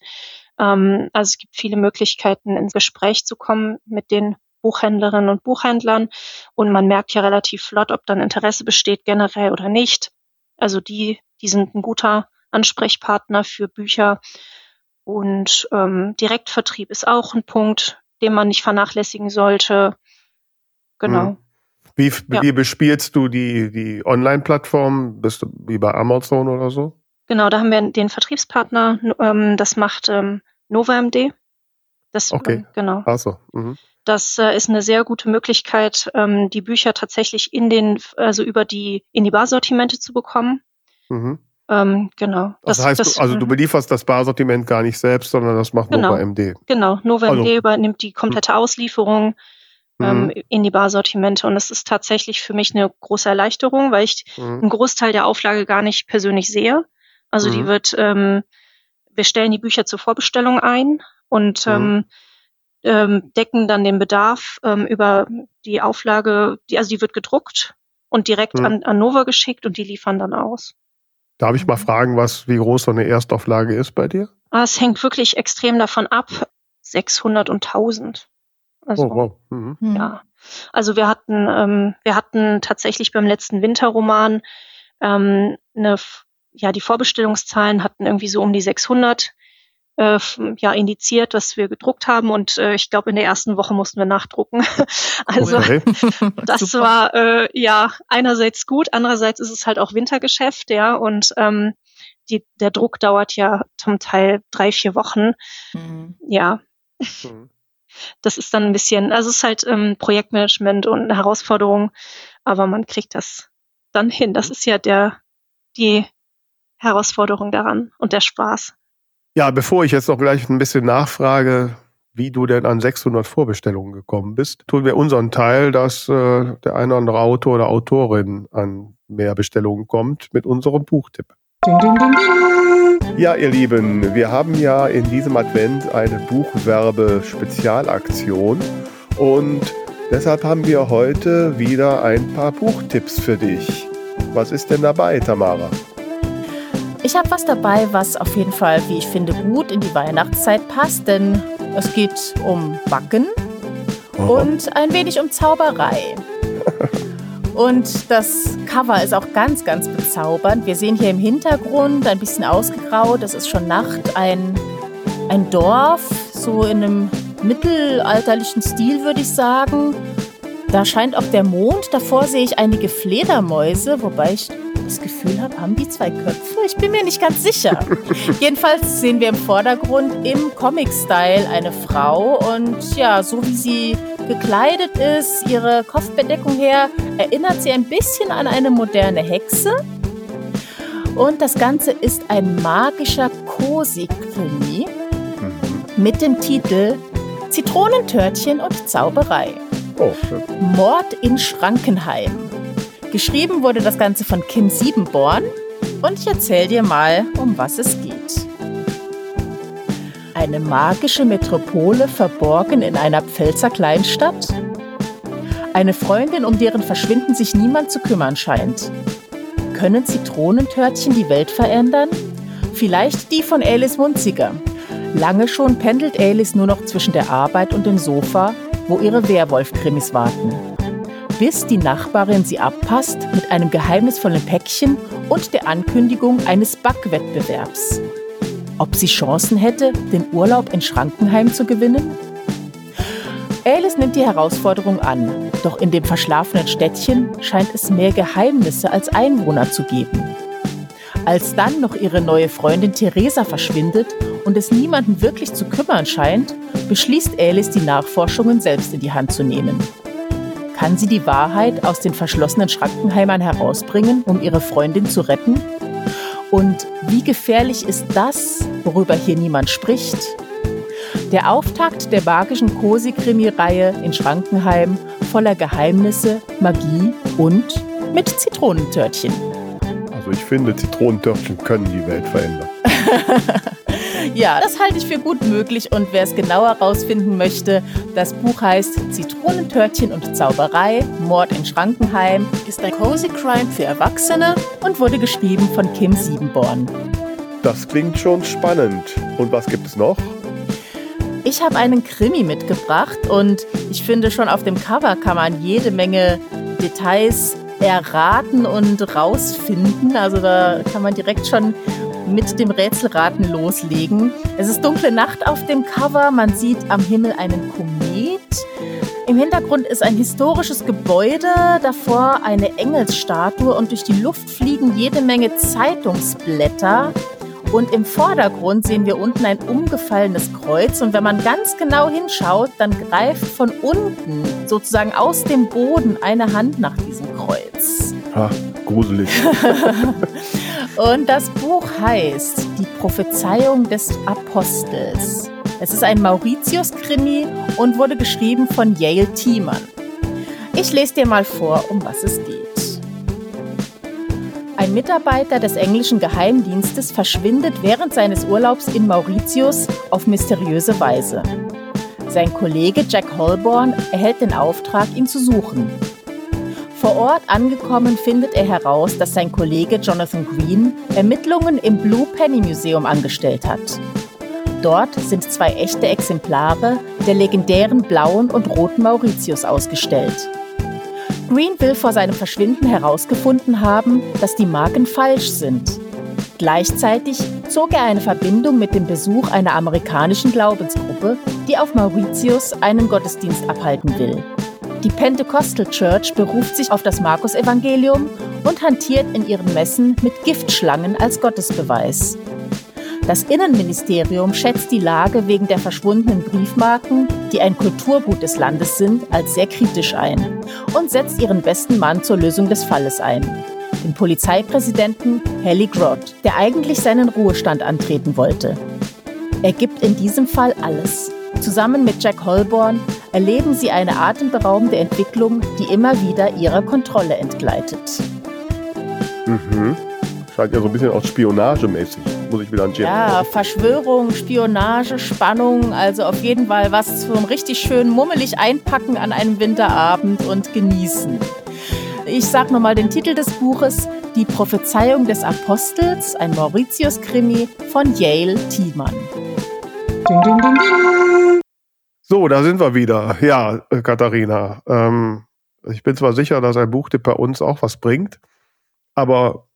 Ähm, also es gibt viele Möglichkeiten, ins Gespräch zu kommen mit den Buchhändlerinnen und Buchhändlern und man merkt ja relativ flott, ob dann Interesse besteht generell oder nicht. Also die, die sind ein guter Ansprechpartner für Bücher und ähm, Direktvertrieb ist auch ein Punkt, den man nicht vernachlässigen sollte. Genau. Hm. Wie, ja. wie bespielst du die, die Online-Plattform? Bist du wie bei Amazon oder so? Genau, da haben wir den Vertriebspartner, ähm, das macht ähm, NovaMD. Das, okay. Ähm, genau. Ach so. Mhm. Das äh, ist eine sehr gute Möglichkeit, ähm, die Bücher tatsächlich in den, also über die, in die Barsortimente zu bekommen. Mhm. Ähm, genau. Das, das heißt, das, also du mhm. belieferst das Barsortiment gar nicht selbst, sondern das macht genau, Nova MD. Genau, Nova also, MD übernimmt die komplette hm. Auslieferung ähm, mhm. in die Barsortimente und das ist tatsächlich für mich eine große Erleichterung, weil ich mhm. einen Großteil der Auflage gar nicht persönlich sehe. Also die wird, ähm, wir stellen die Bücher zur Vorbestellung ein und ähm, ähm, decken dann den Bedarf ähm, über die Auflage, die, also die wird gedruckt und direkt an, an Nova geschickt und die liefern dann aus. Darf ich mal mhm. fragen, was, wie groß so eine Erstauflage ist bei dir? Ah, es hängt wirklich extrem davon ab. 600 und 1000. Also, oh, wow. Mhm. Ja. Also wir hatten, ähm, wir hatten tatsächlich beim letzten Winterroman ähm, eine, ja, die Vorbestellungszahlen hatten irgendwie so um die 600 äh, ja indiziert, was wir gedruckt haben und äh, ich glaube in der ersten Woche mussten wir nachdrucken. also Okay. das Super. war äh, ja einerseits gut, andererseits ist es halt auch Wintergeschäft, ja und ähm, die, der Druck dauert ja zum Teil drei vier Wochen. Mhm. Ja, Mhm. das ist dann ein bisschen, also es ist halt ähm, Projektmanagement und eine Herausforderung, aber man kriegt das dann hin. Das ist ja der die Herausforderung daran und der Spaß. Ja, bevor ich jetzt noch gleich ein bisschen nachfrage, wie du denn an 600 Vorbestellungen gekommen bist, tun wir unseren Teil, dass äh, der eine oder andere Autor oder Autorin an mehr Bestellungen kommt mit unserem Buchtipp. Ja, ihr Lieben, wir haben ja in diesem Advent eine Buchwerbe-Spezialaktion und deshalb haben wir heute wieder ein paar Buchtipps für dich. Was ist denn dabei, Tamara? Ich habe was dabei, was auf jeden Fall, wie ich finde, gut in die Weihnachtszeit passt, denn es geht um Backen und ein wenig um Zauberei. Und das Cover ist auch ganz, ganz bezaubernd. Wir sehen hier im Hintergrund ein bisschen ausgegraut, es ist schon Nacht, ein, ein Dorf, so in einem mittelalterlichen Stil, würde ich sagen. Da scheint auch der Mond. Davor sehe ich einige Fledermäuse, wobei ich das Gefühl habe, haben die zwei Köpfe? Ich bin mir nicht ganz sicher. Jedenfalls sehen wir im Vordergrund im Comic-Style eine Frau und ja, so wie sie gekleidet ist, ihre Kopfbedeckung her, erinnert sie ein bisschen an eine moderne Hexe. Und das Ganze ist ein magischer Cosi-Krimi mit dem Titel Zitronentörtchen und Zauberei. Oh. Mord in Schrankenheim. Geschrieben wurde das Ganze von Kim Siebenborn und ich erzähle dir mal, um was es geht. Eine magische Metropole verborgen in einer Pfälzer Kleinstadt? Eine Freundin, um deren Verschwinden sich niemand zu kümmern scheint. Können Zitronentörtchen die Welt verändern? Vielleicht die von Alice Munziger. Lange schon pendelt Alice nur noch zwischen der Arbeit und dem Sofa, wo ihre Werwolf-Krimis warten bis die Nachbarin sie abpasst mit einem geheimnisvollen Päckchen und der Ankündigung eines Backwettbewerbs. Ob sie Chancen hätte, den Urlaub in Schrankenheim zu gewinnen? Alice nimmt die Herausforderung an, doch in dem verschlafenen Städtchen scheint es mehr Geheimnisse als Einwohner zu geben. Als dann noch ihre neue Freundin Theresa verschwindet und es niemanden wirklich zu kümmern scheint, beschließt Alice, die Nachforschungen selbst in die Hand zu nehmen. Kann sie die Wahrheit aus den verschlossenen Schrankenheimern herausbringen, um ihre Freundin zu retten? Und wie gefährlich ist das, worüber hier niemand spricht? Der Auftakt der magischen Cosi-Krimi-Reihe in Schrankenheim voller Geheimnisse, Magie und mit Zitronentörtchen. Also ich finde, Zitronentörtchen können die Welt verändern. Ja, das halte ich für gut möglich und wer es genauer herausfinden möchte, das Buch heißt Zitronentörtchen und Zauberei, Mord in Schrankenheim, ist ein Cozy Crime für Erwachsene und wurde geschrieben von Kim Siebenborn. Das klingt schon spannend. Und was gibt es noch? Ich habe einen Krimi mitgebracht und ich finde schon auf dem Cover kann man jede Menge Details erraten und rausfinden. Also da kann man direkt schon mit dem Rätselraten loslegen. Es ist dunkle Nacht auf dem Cover. Man sieht am Himmel einen Komet. Im Hintergrund ist ein historisches Gebäude, davor eine Engelsstatue und durch die Luft fliegen jede Menge Zeitungsblätter. Und im Vordergrund sehen wir unten ein umgefallenes Kreuz. Und wenn man ganz genau hinschaut, dann greift von unten, sozusagen aus dem Boden, eine Hand nach diesem Kreuz. Ha, gruselig. Und das Buch heißt Die Prophezeiung des Apostels. Es ist ein Mauritius-Krimi und wurde geschrieben von Yale Thiemann. Ich lese dir mal vor, um was es geht. Ein Mitarbeiter des englischen Geheimdienstes verschwindet während seines Urlaubs in Mauritius auf mysteriöse Weise. Sein Kollege Jack Holborn erhält den Auftrag, ihn zu suchen. Vor Ort angekommen findet er heraus, dass sein Kollege Jonathan Green Ermittlungen im Blue Penny Museum angestellt hat. Dort sind zwei echte Exemplare der legendären blauen und roten Mauritius ausgestellt. Green will vor seinem Verschwinden herausgefunden haben, dass die Marken falsch sind. Gleichzeitig zog er eine Verbindung mit dem Besuch einer amerikanischen Glaubensgruppe, die auf Mauritius einen Gottesdienst abhalten will. Die Pentecostal Church beruft sich auf das Markus-Evangelium und hantiert in ihren Messen mit Giftschlangen als Gottesbeweis. Das Innenministerium schätzt die Lage wegen der verschwundenen Briefmarken, die ein Kulturgut des Landes sind, als sehr kritisch ein und setzt ihren besten Mann zur Lösung des Falles ein. Den Polizeipräsidenten Helly Grodd, der eigentlich seinen Ruhestand antreten wollte. Er gibt in diesem Fall alles. Zusammen mit Jack Holborn erleben sie eine atemberaubende Entwicklung, die immer wieder ihrer Kontrolle entgleitet. Mhm. Scheint ja so ein bisschen auch spionagemäßig. Muss ich wieder an James Ja, Verschwörung, Spionage, Spannung, also auf jeden Fall was zum richtig schön mummelig einpacken an einem Winterabend und genießen. Ich sag nochmal den Titel des Buches: Die Prophezeiung des Apostels, ein Mauritius-Krimi von Yale Thiemann. Ding, ding, ding, ding. So, da sind wir wieder. Ja, äh, Katharina. Ähm, ich bin zwar sicher, dass ein Buchtipp bei uns auch was bringt, aber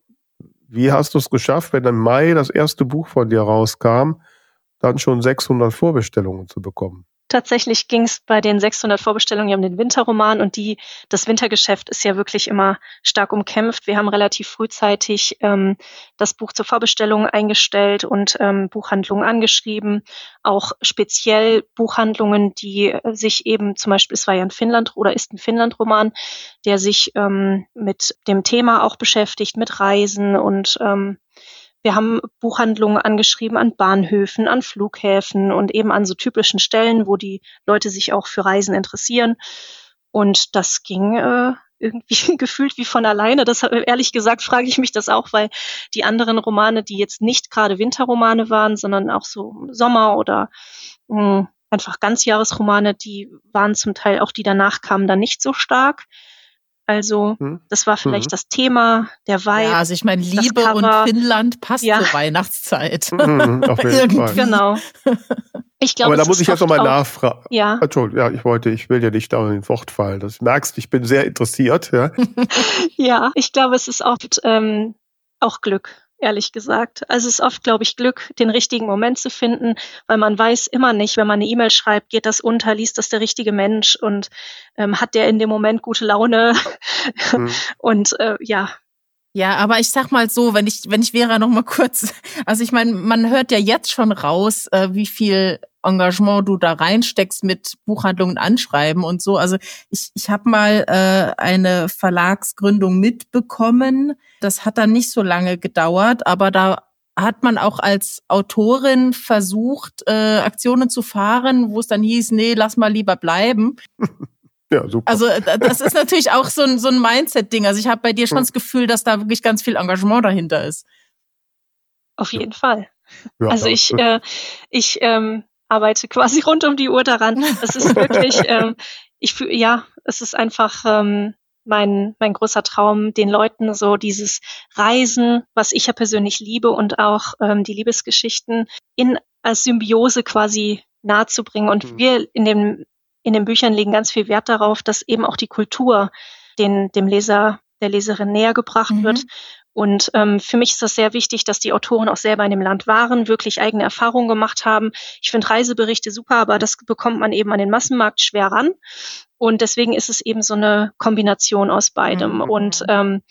wie hast du es geschafft, wenn im Mai das erste Buch von dir rauskam, dann schon 600 Vorbestellungen zu bekommen? Tatsächlich ging es bei den 600 Vorbestellungen ja um den Winterroman und die, das Wintergeschäft ist ja wirklich immer stark umkämpft. Wir haben relativ frühzeitig ähm, das Buch zur Vorbestellung eingestellt und ähm, Buchhandlungen angeschrieben. Auch speziell Buchhandlungen, die äh, sich eben zum Beispiel, es war ja ein Finnland oder ist ein Finnland-Roman, der sich ähm, mit dem Thema auch beschäftigt, mit Reisen und ähm, wir haben Buchhandlungen angeschrieben an Bahnhöfen, an Flughäfen und eben an so typischen Stellen, wo die Leute sich auch für Reisen interessieren. Und das ging äh, irgendwie gefühlt wie von alleine. Das ehrlich gesagt frage ich mich das auch, weil die anderen Romane, die jetzt nicht gerade Winterromane waren, sondern auch so Sommer oder mh, hm, einfach Ganzjahresromane, die waren zum Teil auch die danach kamen dann nicht so stark. Also hm? das war vielleicht hm. das Thema, der Vibe. Ja, also ich meine, Liebe und Finnland passt ja. zur Weihnachtszeit. Mhm, auf jeden Fall. Genau. Ich glaube, Aber da muss ich jetzt nochmal nachfragen. Ja. Entschuldigung, ja, ich wollte, ich will dir nicht da in den Wort fallen. Das merkst, ich bin sehr interessiert. Ja, ja ich glaube, es ist oft ähm, auch Glück ehrlich gesagt. Also es ist oft, glaube ich, Glück, den richtigen Moment zu finden, weil man weiß immer nicht, wenn man eine E-Mail schreibt, geht das unter, liest das der richtige Mensch und ähm, hat der in dem Moment gute Laune. Mhm. Und äh, ja, ja, aber ich sag mal so, wenn ich, wenn ich wäre noch mal kurz, also ich meine, man hört ja jetzt schon raus, äh, wie viel Engagement du da reinsteckst mit Buchhandlungen anschreiben und so. Also ich, ich habe mal äh, eine Verlagsgründung mitbekommen. Das hat dann nicht so lange gedauert, aber da hat man auch als Autorin versucht, äh, Aktionen zu fahren, wo es dann hieß, nee, lass mal lieber bleiben. Ja, super. Also das ist natürlich auch so ein, so ein Mindset-Ding. Also ich habe bei dir schon hm. das Gefühl, dass da wirklich ganz viel Engagement dahinter ist. Auf jeden ja. Fall. Ja, also ich, äh, ich ähm, arbeite quasi rund um die Uhr daran. Es ist wirklich, ähm, ich fühle, ja, es ist einfach ähm, mein, mein großer Traum, den Leuten so dieses Reisen, was ich ja persönlich liebe und auch ähm, die Liebesgeschichten in als Symbiose quasi nahezubringen. Und mhm. wir in dem in den Büchern legen ganz viel Wert darauf, dass eben auch die Kultur den, dem Leser, der Leserin näher gebracht mhm. wird. Und ähm, für mich ist das sehr wichtig, dass die Autoren auch selber in dem Land waren, wirklich eigene Erfahrungen gemacht haben. Ich finde Reiseberichte super, aber das bekommt man eben an den Massenmarkt schwer ran. Und deswegen ist es eben so eine Kombination aus beidem. Mhm. Und ähm,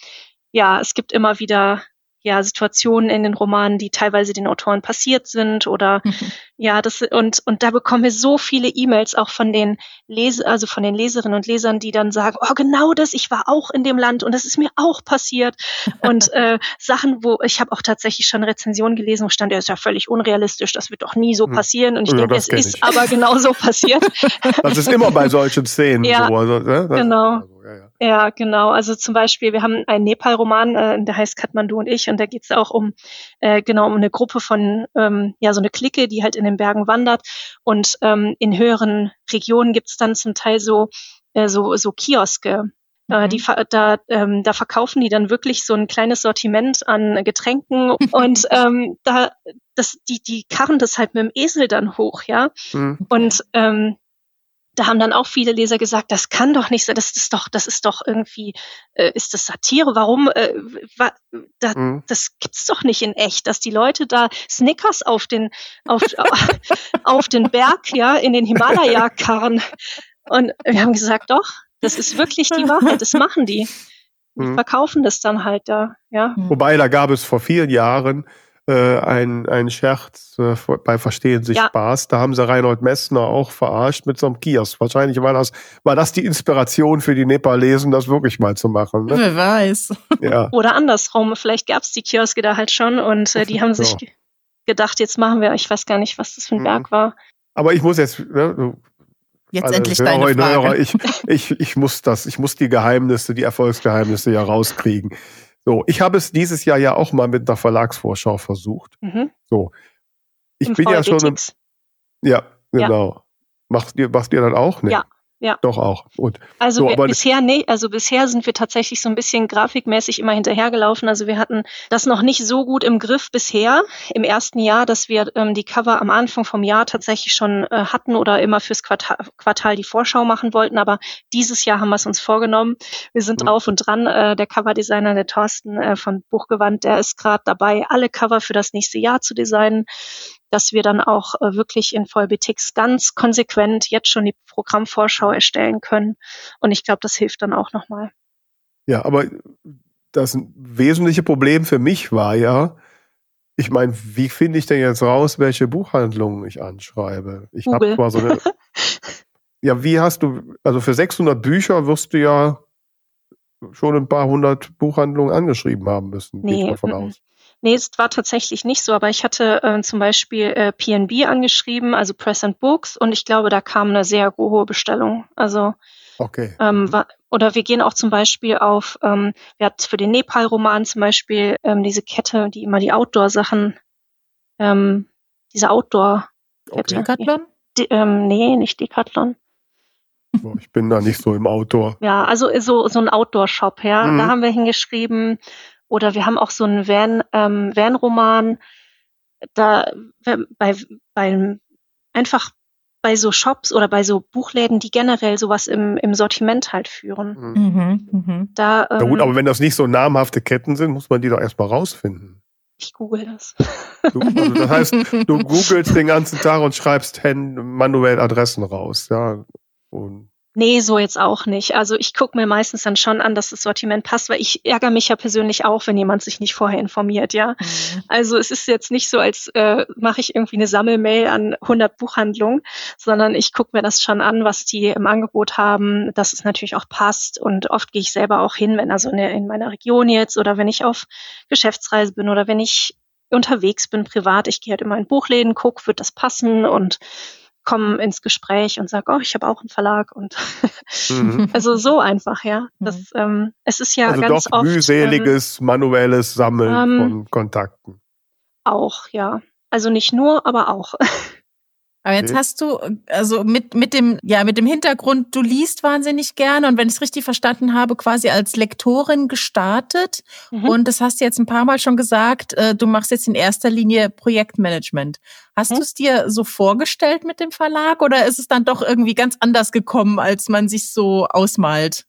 ja, es gibt immer wieder ja Situationen in den Romanen, die teilweise den Autoren passiert sind oder mhm. ja, das und und da bekommen wir so viele E-Mails auch von den Lese also von den Leserinnen und Lesern, die dann sagen, oh genau das, ich war auch in dem Land und das ist mir auch passiert und äh, Sachen, wo ich habe auch tatsächlich schon Rezensionen gelesen, wo stand, ja ist ja völlig unrealistisch, das wird doch nie so hm. passieren und ich ja, denke, es ist ich. aber genau so passiert. Das ist immer bei solchen Szenen ja, so. Also, ne? genau. Ja, genau. Also zum Beispiel, wir haben einen Nepal-Roman, äh, der heißt Kathmandu und ich und da geht es auch um äh, genau um eine Gruppe von, ähm, ja, so eine Clique, die halt in den Bergen wandert. Und ähm, in höheren Regionen gibt es dann zum Teil so, äh, so, so Kioske, äh, mhm. Die, da, ähm, da verkaufen die dann wirklich so ein kleines Sortiment an Getränken und ähm, da das, die, die karren das halt mit dem Esel dann hoch, ja. Mhm. Und ähm, da haben dann auch viele Leser gesagt, das kann doch nicht sein, das ist doch, das ist doch irgendwie, äh, ist das Satire? Warum? Äh, wa, da, mhm. Das gibt's doch nicht in echt, dass die Leute da Snickers auf den auf, auf den Berg, ja, in den Himalaya karren. Und wir haben gesagt, doch, das ist wirklich die Wahrheit, das machen die. Die mhm. verkaufen das dann halt da, ja. Wobei, da gab es vor vielen Jahren äh, ein, ein Scherz äh, bei Verstehen sich ja. Spaß. Da haben sie Reinhold Messner auch verarscht mit so einem Kiosk. Wahrscheinlich war das, war das die Inspiration für die Nepalesen, das wirklich mal zu machen. Ne? Wer weiß. Ja. Oder andersrum, vielleicht gab es die Kioske da halt schon und äh, die haben sich ja. gedacht, jetzt machen wir, ich weiß gar nicht, was das für ein mhm. Berg war. Aber ich muss jetzt, ne, Jetzt also, endlich deine Frage. Hörer, ich, ich, ich muss das, ich muss die Geheimnisse, die Erfolgsgeheimnisse ja rauskriegen. So, ich habe es dieses Jahr ja auch mal mit einer Verlagsvorschau versucht. Mhm. So. Ich Im bin ja schon. Im, ja, genau. Ja. Machst ihr, machst ihr dann auch? Ne? Ja, ja. Doch auch. Und also so, bisher nee, also bisher sind wir tatsächlich so ein bisschen grafikmäßig immer hinterhergelaufen. Also wir hatten das noch nicht so gut im Griff bisher im ersten Jahr, dass wir ähm, die Cover am Anfang vom Jahr tatsächlich schon äh, hatten oder immer fürs Quartal, Quartal die Vorschau machen wollten. Aber dieses Jahr haben wir es uns vorgenommen. Wir sind mhm. drauf und dran. Äh, der Coverdesigner, der Thorsten äh, von Buchgewand, der ist gerade dabei, alle Cover für das nächste Jahr zu designen dass wir dann auch äh, wirklich in VLBTX ganz konsequent jetzt schon die Programmvorschau erstellen können. Und ich glaube, das hilft dann auch nochmal. Ja, aber das wesentliche Problem für mich war ja, ich meine, wie finde ich denn jetzt raus, welche Buchhandlungen ich anschreibe? Ich habe zwar so eine. ja, wie hast du, also für 600 Bücher wirst du ja schon ein paar hundert Buchhandlungen angeschrieben haben müssen, nee, gehe ich davon aus. Nee, es war tatsächlich nicht so, aber ich hatte äh, zum Beispiel äh, PNB angeschrieben, also Press and Books, und ich glaube, da kam eine sehr hohe Bestellung. Also okay. Ähm, mhm. war, oder wir gehen auch zum Beispiel auf, ähm, wir hatten für den Nepal-Roman zum Beispiel ähm, diese Kette, die immer die Outdoor-Sachen, ähm, diese Outdoor-Kette. Okay. Decathlon? Die, ähm, nee, nicht Decathlon. Ich bin da nicht so im Outdoor. Ja, also so, so ein Outdoor-Shop, ja. Mhm. Da haben wir hingeschrieben, oder wir haben auch so einen Van, ähm, Van-Roman, da bei, bei einfach bei so Shops oder bei so Buchläden, die generell sowas im, im Sortiment halt führen. Mhm, mhm. mhm. Da, ähm, ja gut, aber wenn das nicht so namhafte Ketten sind, muss man die doch erstmal rausfinden. Ich google das. Du, also das heißt, du googelst den ganzen Tag und schreibst manuell Adressen raus, ja. Und Nee, so jetzt auch nicht. Also ich gucke mir meistens dann schon an, dass das Sortiment passt, weil ich ärgere mich ja persönlich auch, wenn jemand sich nicht vorher informiert, ja. Mhm. Also es ist jetzt nicht so, als äh, mache ich irgendwie eine Sammelmail an 100 Buchhandlungen, sondern ich gucke mir das schon an, was die im Angebot haben, dass es natürlich auch passt und oft gehe ich selber auch hin, wenn also in, in meiner Region jetzt oder wenn ich auf Geschäftsreise bin oder wenn ich unterwegs bin privat, ich gehe halt immer in Buchläden, gucke, wird das passen und komme ins Gespräch und sage, oh, ich habe auch einen Verlag und mhm. also so einfach, ja. Das, mhm. ähm, es ist ja also ganz doch oft mühseliges ähm, manuelles Sammeln ähm, von Kontakten. Auch, ja. Also nicht nur, aber auch. Aber jetzt hast du, also mit, mit dem, ja, mit dem Hintergrund, du liest wahnsinnig gerne und wenn ich es richtig verstanden habe, quasi als Lektorin gestartet. Mhm. Und das hast du jetzt ein paar Mal schon gesagt, äh, du machst jetzt in erster Linie Projektmanagement. Hast mhm. du es dir so vorgestellt mit dem Verlag oder ist es dann doch irgendwie ganz anders gekommen, als man sich so ausmalt?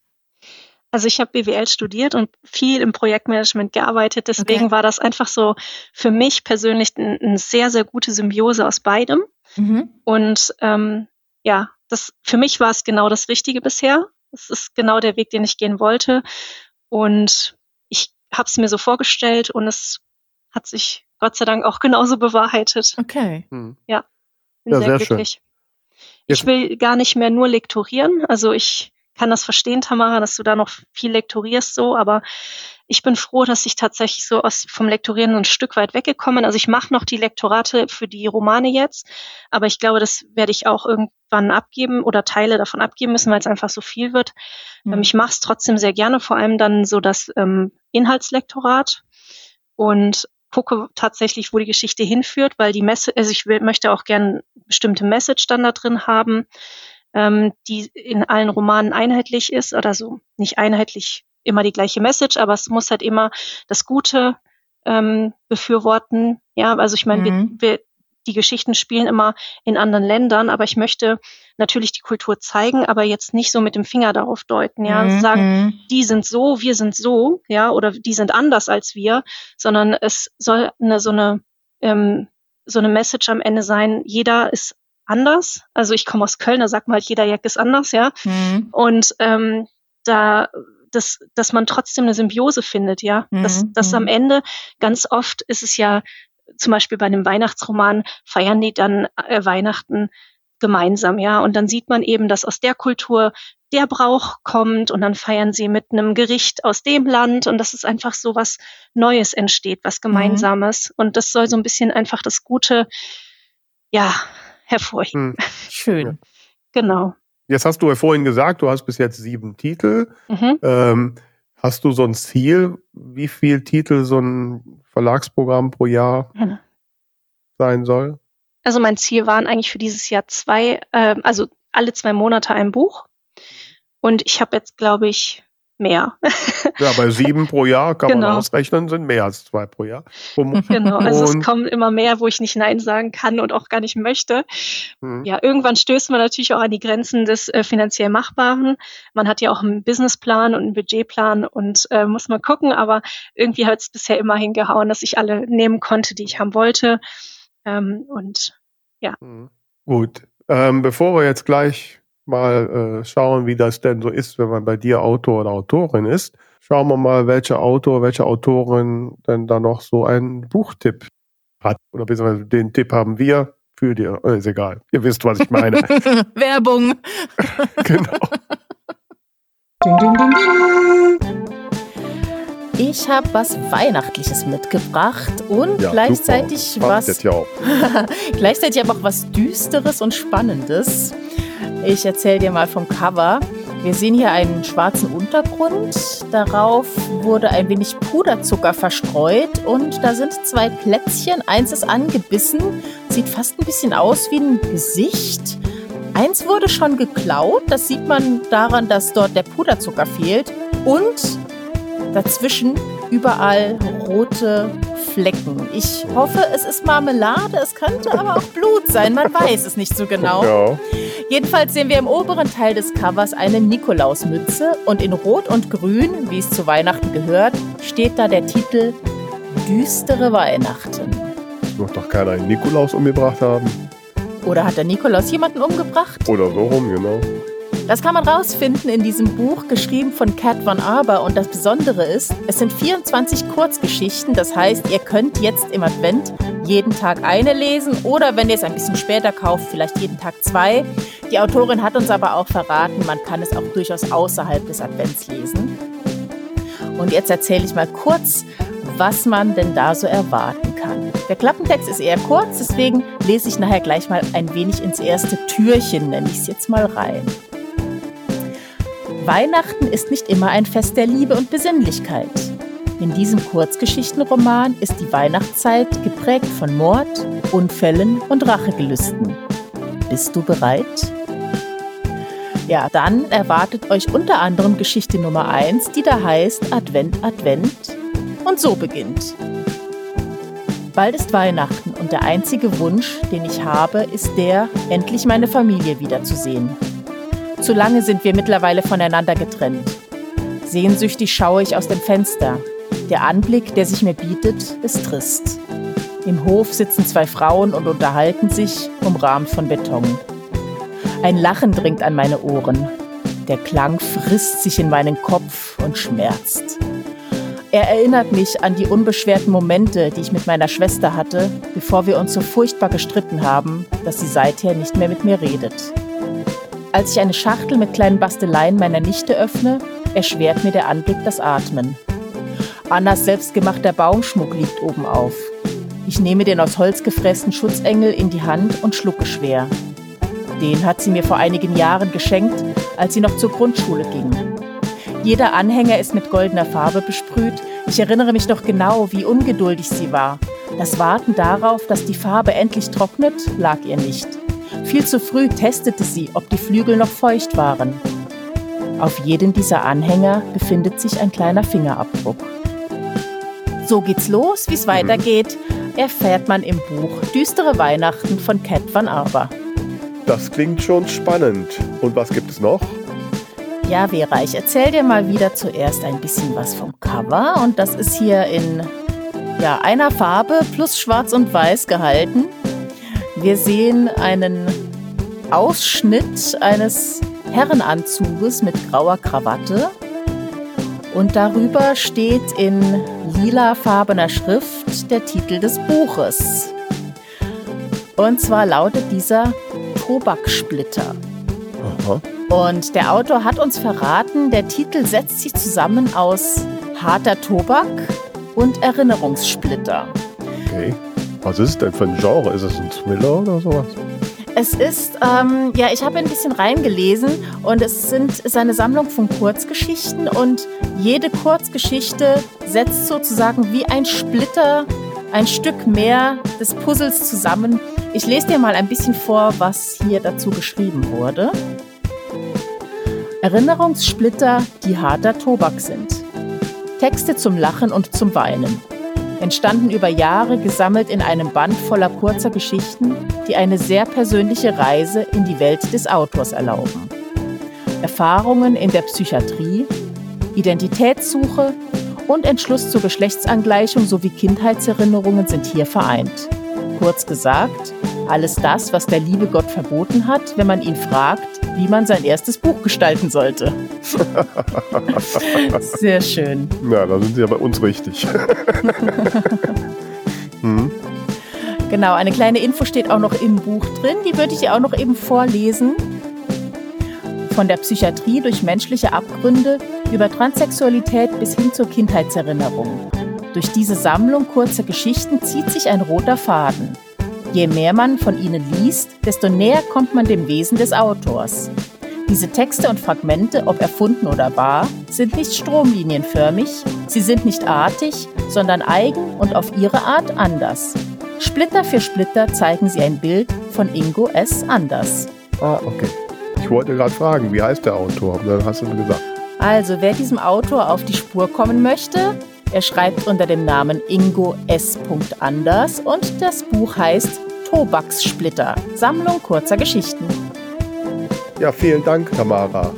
Also ich habe BWL studiert und viel im Projektmanagement gearbeitet. Deswegen okay. war das einfach so für mich persönlich eine sehr, sehr gute Symbiose aus beidem. Mhm. Und ähm, ja, das für mich war es genau das Richtige bisher. Es ist genau der Weg, den ich gehen wollte. Und ich habe es mir so vorgestellt und es hat sich Gott sei Dank auch genauso bewahrheitet. Okay. Hm. Ja, bin ja, sehr, sehr glücklich. Schön. Ich will gar nicht mehr nur lektorieren. Also ich kann das verstehen, Tamara, dass du da noch viel lektorierst so, aber ich bin froh, dass ich tatsächlich so aus vom Lektorieren ein Stück weit weggekommen. Also ich mache noch die Lektorate für die Romane jetzt, aber ich glaube, das werde ich auch irgendwann abgeben oder Teile davon abgeben müssen, weil es einfach so viel wird. Mhm. ich mache es trotzdem sehr gerne, vor allem dann so das ähm, Inhaltslektorat und gucke tatsächlich, wo die Geschichte hinführt, weil die Messe, also ich will, möchte auch gerne bestimmte Message dann da drin haben ähm, die in allen Romanen einheitlich ist oder so nicht einheitlich immer die gleiche Message, aber es muss halt immer das Gute ähm, befürworten. Ja, also ich meine, mhm. wir, wir die Geschichten spielen immer in anderen Ländern, aber ich möchte natürlich die Kultur zeigen, aber jetzt nicht so mit dem Finger darauf deuten, ja, Mhm. sagen, die sind so, wir sind so, ja, oder die sind anders als wir, sondern es soll eine so eine ähm, so eine Message am Ende sein, jeder ist anders. Also ich komme aus Köln, da sagt man halt, jeder Jack ist anders, ja. Mhm. Und ähm, da dass, dass man trotzdem eine Symbiose findet, ja. Mhm, Dass, dass am mhm. Ende ganz oft ist es ja zum Beispiel bei einem Weihnachtsroman feiern die dann äh, Weihnachten gemeinsam, ja. Und dann sieht man eben, dass aus der Kultur der Brauch kommt und dann feiern sie mit einem Gericht aus dem Land und dass es einfach so was Neues entsteht, was Gemeinsames. Und das soll so ein bisschen einfach das Gute, ja, hervorheben. Hm. Schön. Genau. Jetzt hast du ja vorhin gesagt, du hast bis jetzt sieben Titel. Mhm. Ähm, hast du so ein Ziel, wie viel Titel so ein Verlagsprogramm pro Jahr Mhm. sein soll? Also mein Ziel waren eigentlich für dieses Jahr zwei, ähm, also alle zwei Monate ein Buch. Und ich habe jetzt, glaube ich, mehr. Ja, bei sieben pro Jahr kann man Genau. ausrechnen, sind mehr als zwei pro Jahr. Um, genau. Also es kommen immer mehr, wo ich nicht Nein sagen kann und auch gar nicht möchte. hm. Ja, irgendwann stößt man natürlich auch an die Grenzen des äh, finanziell Machbaren. Man hat ja auch einen Businessplan und einen Budgetplan und äh, muss mal gucken, aber irgendwie hat es bisher immer hingehauen, dass ich alle nehmen konnte, die ich haben wollte. Ähm, und Mhm. Gut. Ähm, bevor wir jetzt gleich mal äh, schauen, wie das denn so ist, wenn man bei dir Autor oder Autorin ist, schauen wir mal, welcher Autor, welche Autorin denn da noch so einen Buchtipp hat. Oder beziehungsweise den Tipp haben wir für dir. Äh, ist egal. Ihr wisst, was ich meine. Werbung. genau. Ich habe was Weihnachtliches mitgebracht und Ja, gleichzeitig super. Was jetzt ja auch. Gleichzeitig aber auch was Düsteres und Spannendes. Ich erzähle dir mal vom Cover. Wir sehen hier einen schwarzen Untergrund. Darauf wurde ein wenig Puderzucker verstreut und da sind zwei Plätzchen. Eins ist angebissen, sieht fast ein bisschen aus wie ein Gesicht. Eins wurde schon geklaut. Das sieht man daran, dass dort der Puderzucker fehlt. Und dazwischen überall rote Flecken. Ich hoffe, es ist Marmelade. Es könnte aber auch Blut sein. Man weiß es nicht so genau. Ja. Jedenfalls sehen wir im oberen Teil des Covers eine Nikolausmütze und in Rot und Grün, wie es zu Weihnachten gehört, steht da der Titel Düstere Weihnachten. Wird doch keiner einen Nikolaus umgebracht haben. Oder hat der Nikolaus jemanden umgebracht? Oder so rum, genau. Das kann man rausfinden in diesem Buch, geschrieben von Cat Von Aber. Und das Besondere ist, es sind 24 Kurzgeschichten. Das heißt, ihr könnt jetzt im Advent jeden Tag eine lesen oder wenn ihr es ein bisschen später kauft, vielleicht jeden Tag zwei. Die Autorin hat uns aber auch verraten, man kann es auch durchaus außerhalb des Advents lesen. Und jetzt erzähle ich mal kurz, was man denn da so erwarten kann. Der Klappentext ist eher kurz, deswegen lese ich nachher gleich mal ein wenig ins erste Türchen, nenne ich es jetzt mal rein. Weihnachten ist nicht immer ein Fest der Liebe und Besinnlichkeit. In diesem Kurzgeschichtenroman ist die Weihnachtszeit geprägt von Mord, Unfällen und Rachegelüsten. Bist du bereit? Ja, dann erwartet euch unter anderem Geschichte Nummer 1, die da heißt Advent, Advent. Und so beginnt. Bald ist Weihnachten und der einzige Wunsch, den ich habe, ist der, endlich meine Familie wiederzusehen. Zu lange sind wir mittlerweile voneinander getrennt. Sehnsüchtig schaue ich aus dem Fenster. Der Anblick, der sich mir bietet, ist trist. Im Hof sitzen zwei Frauen und unterhalten sich, umrahmt von Beton. Ein Lachen dringt an meine Ohren. Der Klang frisst sich in meinen Kopf und schmerzt. Er erinnert mich an die unbeschwerten Momente, die ich mit meiner Schwester hatte, bevor wir uns so furchtbar gestritten haben, dass sie seither nicht mehr mit mir redet. Als ich eine Schachtel mit kleinen Basteleien meiner Nichte öffne, erschwert mir der Anblick das Atmen. Annas selbstgemachter Baumschmuck liegt oben auf. Ich nehme den aus Holz gefressten Schutzengel in die Hand und schlucke schwer. Den hat sie mir vor einigen Jahren geschenkt, als sie noch zur Grundschule ging. Jeder Anhänger ist mit goldener Farbe besprüht. Ich erinnere mich noch genau, wie ungeduldig sie war. Das Warten darauf, dass die Farbe endlich trocknet, lag ihr nicht. Viel zu früh testete sie, ob die Flügel noch feucht waren. Auf jedem dieser Anhänger befindet sich ein kleiner Fingerabdruck. So geht's los, wie es weitergeht. erfährt man im Buch Düstere Weihnachten von Cat van Aber. Das klingt schon spannend. Und was gibt es noch? Ja, Vera, ich erzähle dir mal wieder zuerst ein bisschen was vom Cover. Und das ist hier in ja, einer Farbe plus schwarz und weiß gehalten. Wir sehen einen Ausschnitt eines Herrenanzuges mit grauer Krawatte. Und darüber steht in lilafarbener Schrift der Titel des Buches. Und zwar lautet dieser Tobaksplitter. Aha. Und der Autor hat uns verraten, der Titel setzt sich zusammen aus harter Tobak und Erinnerungssplitter. Okay. Was ist denn für ein Genre? Ist es ein Thriller oder sowas? Es ist, ähm, ja, ich habe ein bisschen reingelesen und es sind seine Sammlung von Kurzgeschichten und jede Kurzgeschichte setzt sozusagen wie ein Splitter ein Stück mehr des Puzzles zusammen. Ich lese dir mal ein bisschen vor, was hier dazu geschrieben wurde. Erinnerungssplitter, die harter Tobak sind. Texte zum Lachen und zum Weinen. Entstanden über Jahre, gesammelt in einem Band voller kurzer Geschichten, die eine sehr persönliche Reise in die Welt des Autors erlauben. Erfahrungen in der Psychiatrie, Identitätssuche und Entschluss zur Geschlechtsangleichung sowie Kindheitserinnerungen sind hier vereint. Kurz gesagt, alles das, was der liebe Gott verboten hat, wenn man ihn fragt, wie man sein erstes Buch gestalten sollte. Sehr schön. Ja, da sind Sie ja bei uns richtig. hm. Genau, eine kleine Info steht auch noch im Buch drin, die würde ich dir auch noch eben vorlesen. Von der Psychiatrie durch menschliche Abgründe über Transsexualität bis hin zur Kindheitserinnerung. Durch diese Sammlung kurzer Geschichten zieht sich ein roter Faden. Je mehr man von ihnen liest, desto näher kommt man dem Wesen des Autors. Diese Texte und Fragmente, ob erfunden oder wahr, sind nicht stromlinienförmig, sie sind nicht artig, sondern eigen und auf ihre Art anders. Splitter für Splitter zeigen sie ein Bild von Ingo S. Anders. Ah, okay. Ich wollte gerade fragen, wie heißt der Autor? Dann hast du gesagt. Also, wer diesem Autor auf die Spur kommen möchte, er schreibt unter dem Namen Ingo S. Anders und das Buch heißt Tobakssplitter, Sammlung kurzer Geschichten. Ja, vielen Dank, Tamara.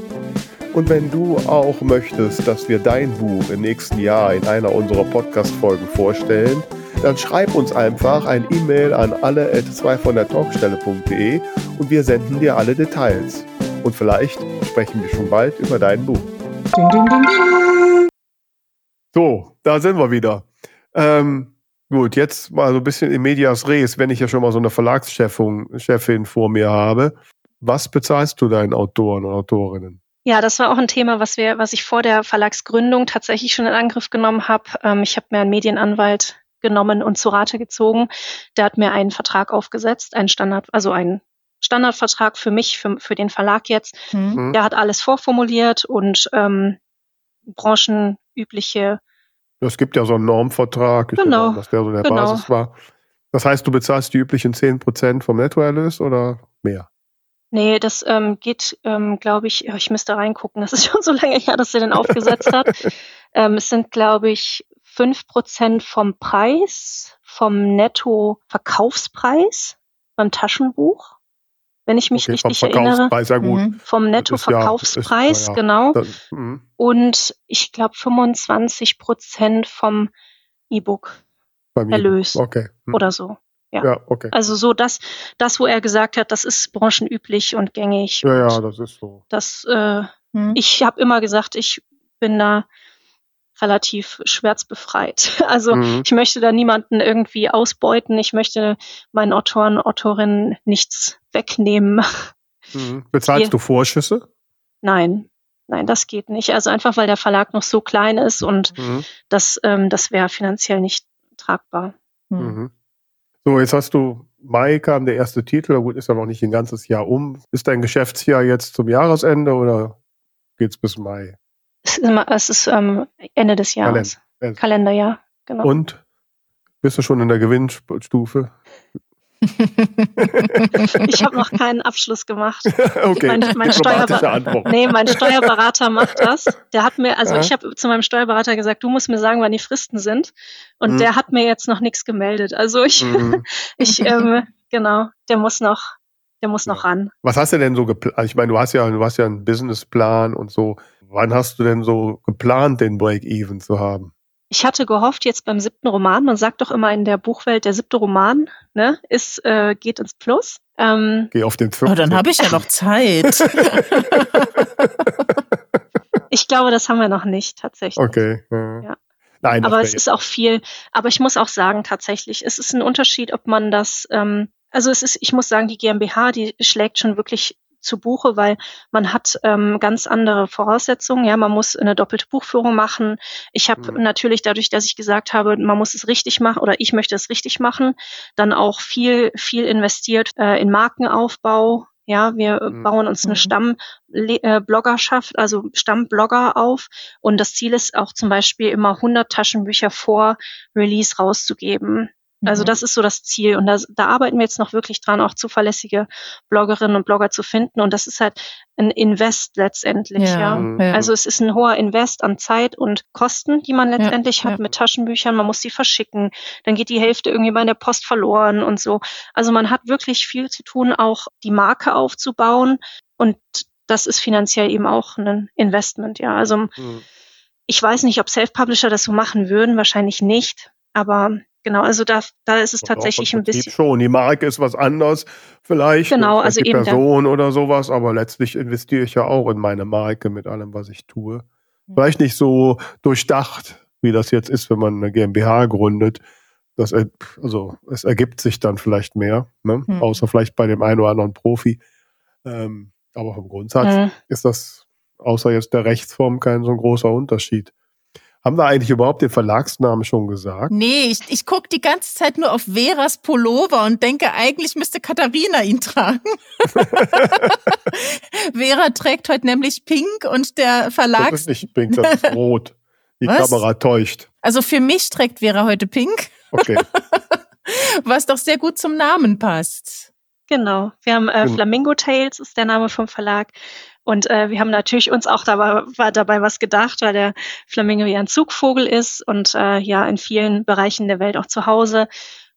Und wenn du auch möchtest, dass wir dein Buch im nächsten Jahr in einer unserer Podcast-Folgen vorstellen, dann schreib uns einfach ein E-Mail an alle at 2 von der Talkstelle.de und wir senden dir alle Details. Und vielleicht sprechen wir schon bald über dein Buch. Ding, ding, ding, so, da sind wir wieder. Ähm, gut, jetzt mal so ein bisschen in medias res, wenn ich ja schon mal so eine Verlagschefin vor mir habe. Was bezahlst du deinen Autoren und Autorinnen? Ja, das war auch ein Thema, was wir, was ich vor der Verlagsgründung tatsächlich schon in Angriff genommen habe. Ähm, ich habe mir einen Medienanwalt genommen und zu Rate gezogen. Der hat mir einen Vertrag aufgesetzt, einen Standard, also einen Standardvertrag für mich, für, für den Verlag jetzt. Mhm. Der hat alles vorformuliert und ähm, branchenübliche. Es gibt ja so einen Normvertrag, genau, dass der so der genau. Basis war. Das heißt, du bezahlst die üblichen 10% vom Nettoerlös oder mehr? Nee, das ähm, geht, ähm, glaube ich, ich müsste reingucken, das ist schon so lange her, dass er den aufgesetzt hat. ähm, es sind, glaube ich, 5% vom Preis, vom Netto-Verkaufspreis beim Taschenbuch wenn ich mich okay, richtig erinnere. Ja gut. Mhm. Vom Nettoverkaufspreis, ja, genau. Das, mhm. und ich glaube 25 Prozent vom E-Book Erlös okay. Mhm. oder so. Ja. ja, okay. Also so das, das, wo er gesagt hat, das ist branchenüblich und gängig. Ja, und ja, das ist so. Das, äh, mhm. ich habe immer gesagt, ich bin da relativ schmerzbefreit. Also mhm. ich möchte da niemanden irgendwie ausbeuten. Ich möchte meinen Autoren, Autorinnen nichts wegnehmen. Mhm. Bezahlst du Vorschüsse? Nein, nein, das geht nicht. Also einfach, weil der Verlag noch so klein ist und mhm. das, ähm, das wäre finanziell nicht tragbar. Hm. Mhm. So, jetzt hast du Mai kam der erste Titel, gut, ist ja noch nicht ein ganzes Jahr um. Ist dein Geschäftsjahr jetzt zum Jahresende oder geht's bis Mai? Es ist, immer, es ist ähm, Ende des Jahres. Kalender. Kalenderjahr, genau. Und bist du schon in der Gewinnstufe? ich habe noch keinen Abschluss gemacht. okay, Mein, mein, Steuerber nee, mein Steuerberater macht das. Der hat mir, also Ja. ich habe zu meinem Steuerberater gesagt, du musst mir sagen, wann die Fristen sind. Und Mhm. der hat mir jetzt noch nichts gemeldet. Also ich, Mhm. ich, ähm, genau, der muss noch, der muss noch Ja. ran. Was hast du denn so geplant? Ich meine, du hast ja, du hast ja einen Businessplan und so. Wann hast du denn so geplant, den Break-Even zu haben? Ich hatte gehofft, jetzt beim siebten Roman, man sagt doch immer in der Buchwelt, der siebte Roman, ne, ist, äh, geht ins Plus. Ähm, Geh auf den Oh, fünften. dann habe ich ja noch Zeit. ich glaube, das haben wir noch nicht tatsächlich. Okay. Ja. Ja. Nein, aber es ist auch viel. Aber ich muss auch sagen, tatsächlich, es ist ein Unterschied, ob man das, ähm, also es ist, ich muss sagen, die GmbH, die schlägt schon wirklich zu Buche, weil man hat ähm, ganz andere Voraussetzungen. Ja, man muss eine doppelte Buchführung machen. Ich habe Mhm. natürlich dadurch, dass ich gesagt habe, man muss es richtig machen oder ich möchte es richtig machen, dann auch viel, viel investiert äh, in Markenaufbau. Ja, wir äh, Mhm. bauen uns eine Mhm. Stammbloggerschaft, also Stammblogger auf. Und das Ziel ist auch zum Beispiel immer 100 Taschenbücher vor Release rauszugeben. Also Mhm. das ist so das Ziel. Und da, da arbeiten wir jetzt noch wirklich dran, auch zuverlässige Bloggerinnen und Blogger zu finden. Und das ist halt ein Invest letztendlich, ja. ja, Mhm. ja. Also es ist ein hoher Invest an Zeit und Kosten, die man letztendlich hat ja. mit Taschenbüchern. Man muss sie verschicken. Dann geht die Hälfte irgendwie bei der Post verloren und so. Also man hat wirklich viel zu tun, auch die Marke aufzubauen. Und das ist finanziell eben auch ein Investment, ja. Also Mhm. ich weiß nicht, ob Self-Publisher das so machen würden, wahrscheinlich nicht. Aber genau, also da, da ist es Doch, tatsächlich ein bisschen. Schon. Die Marke ist was anderes, vielleicht. Genau, also die eben Person oder sowas, aber letztlich investiere ich ja auch in meine Marke mit allem, was ich tue. Vielleicht nicht so durchdacht, wie das jetzt ist, wenn man eine GmbH gründet. Das, also, es ergibt sich dann vielleicht mehr, ne? Hm. außer vielleicht bei dem einen oder anderen Profi. Ähm, aber vom Grundsatz Mhm. ist das außer jetzt der Rechtsform kein so ein großer Unterschied. Haben wir eigentlich überhaupt den Verlagsnamen schon gesagt? Nee, ich, ich gucke die ganze Zeit nur auf Veras Pullover und denke, eigentlich müsste Katharina ihn tragen. Vera trägt heute nämlich pink und der Das Verlags... ist nicht pink, das ist rot. Die Was? Kamera täuscht. Also für mich trägt Vera heute pink, Okay. was doch sehr gut zum Namen passt. Genau. Wir haben äh, Genau. Flamingo Tales ist der Name vom Verlag. Und äh, wir haben natürlich uns auch dabei, war dabei was gedacht, weil der Flamingo ja ein Zugvogel ist und äh, ja in vielen Bereichen der Welt auch zu Hause.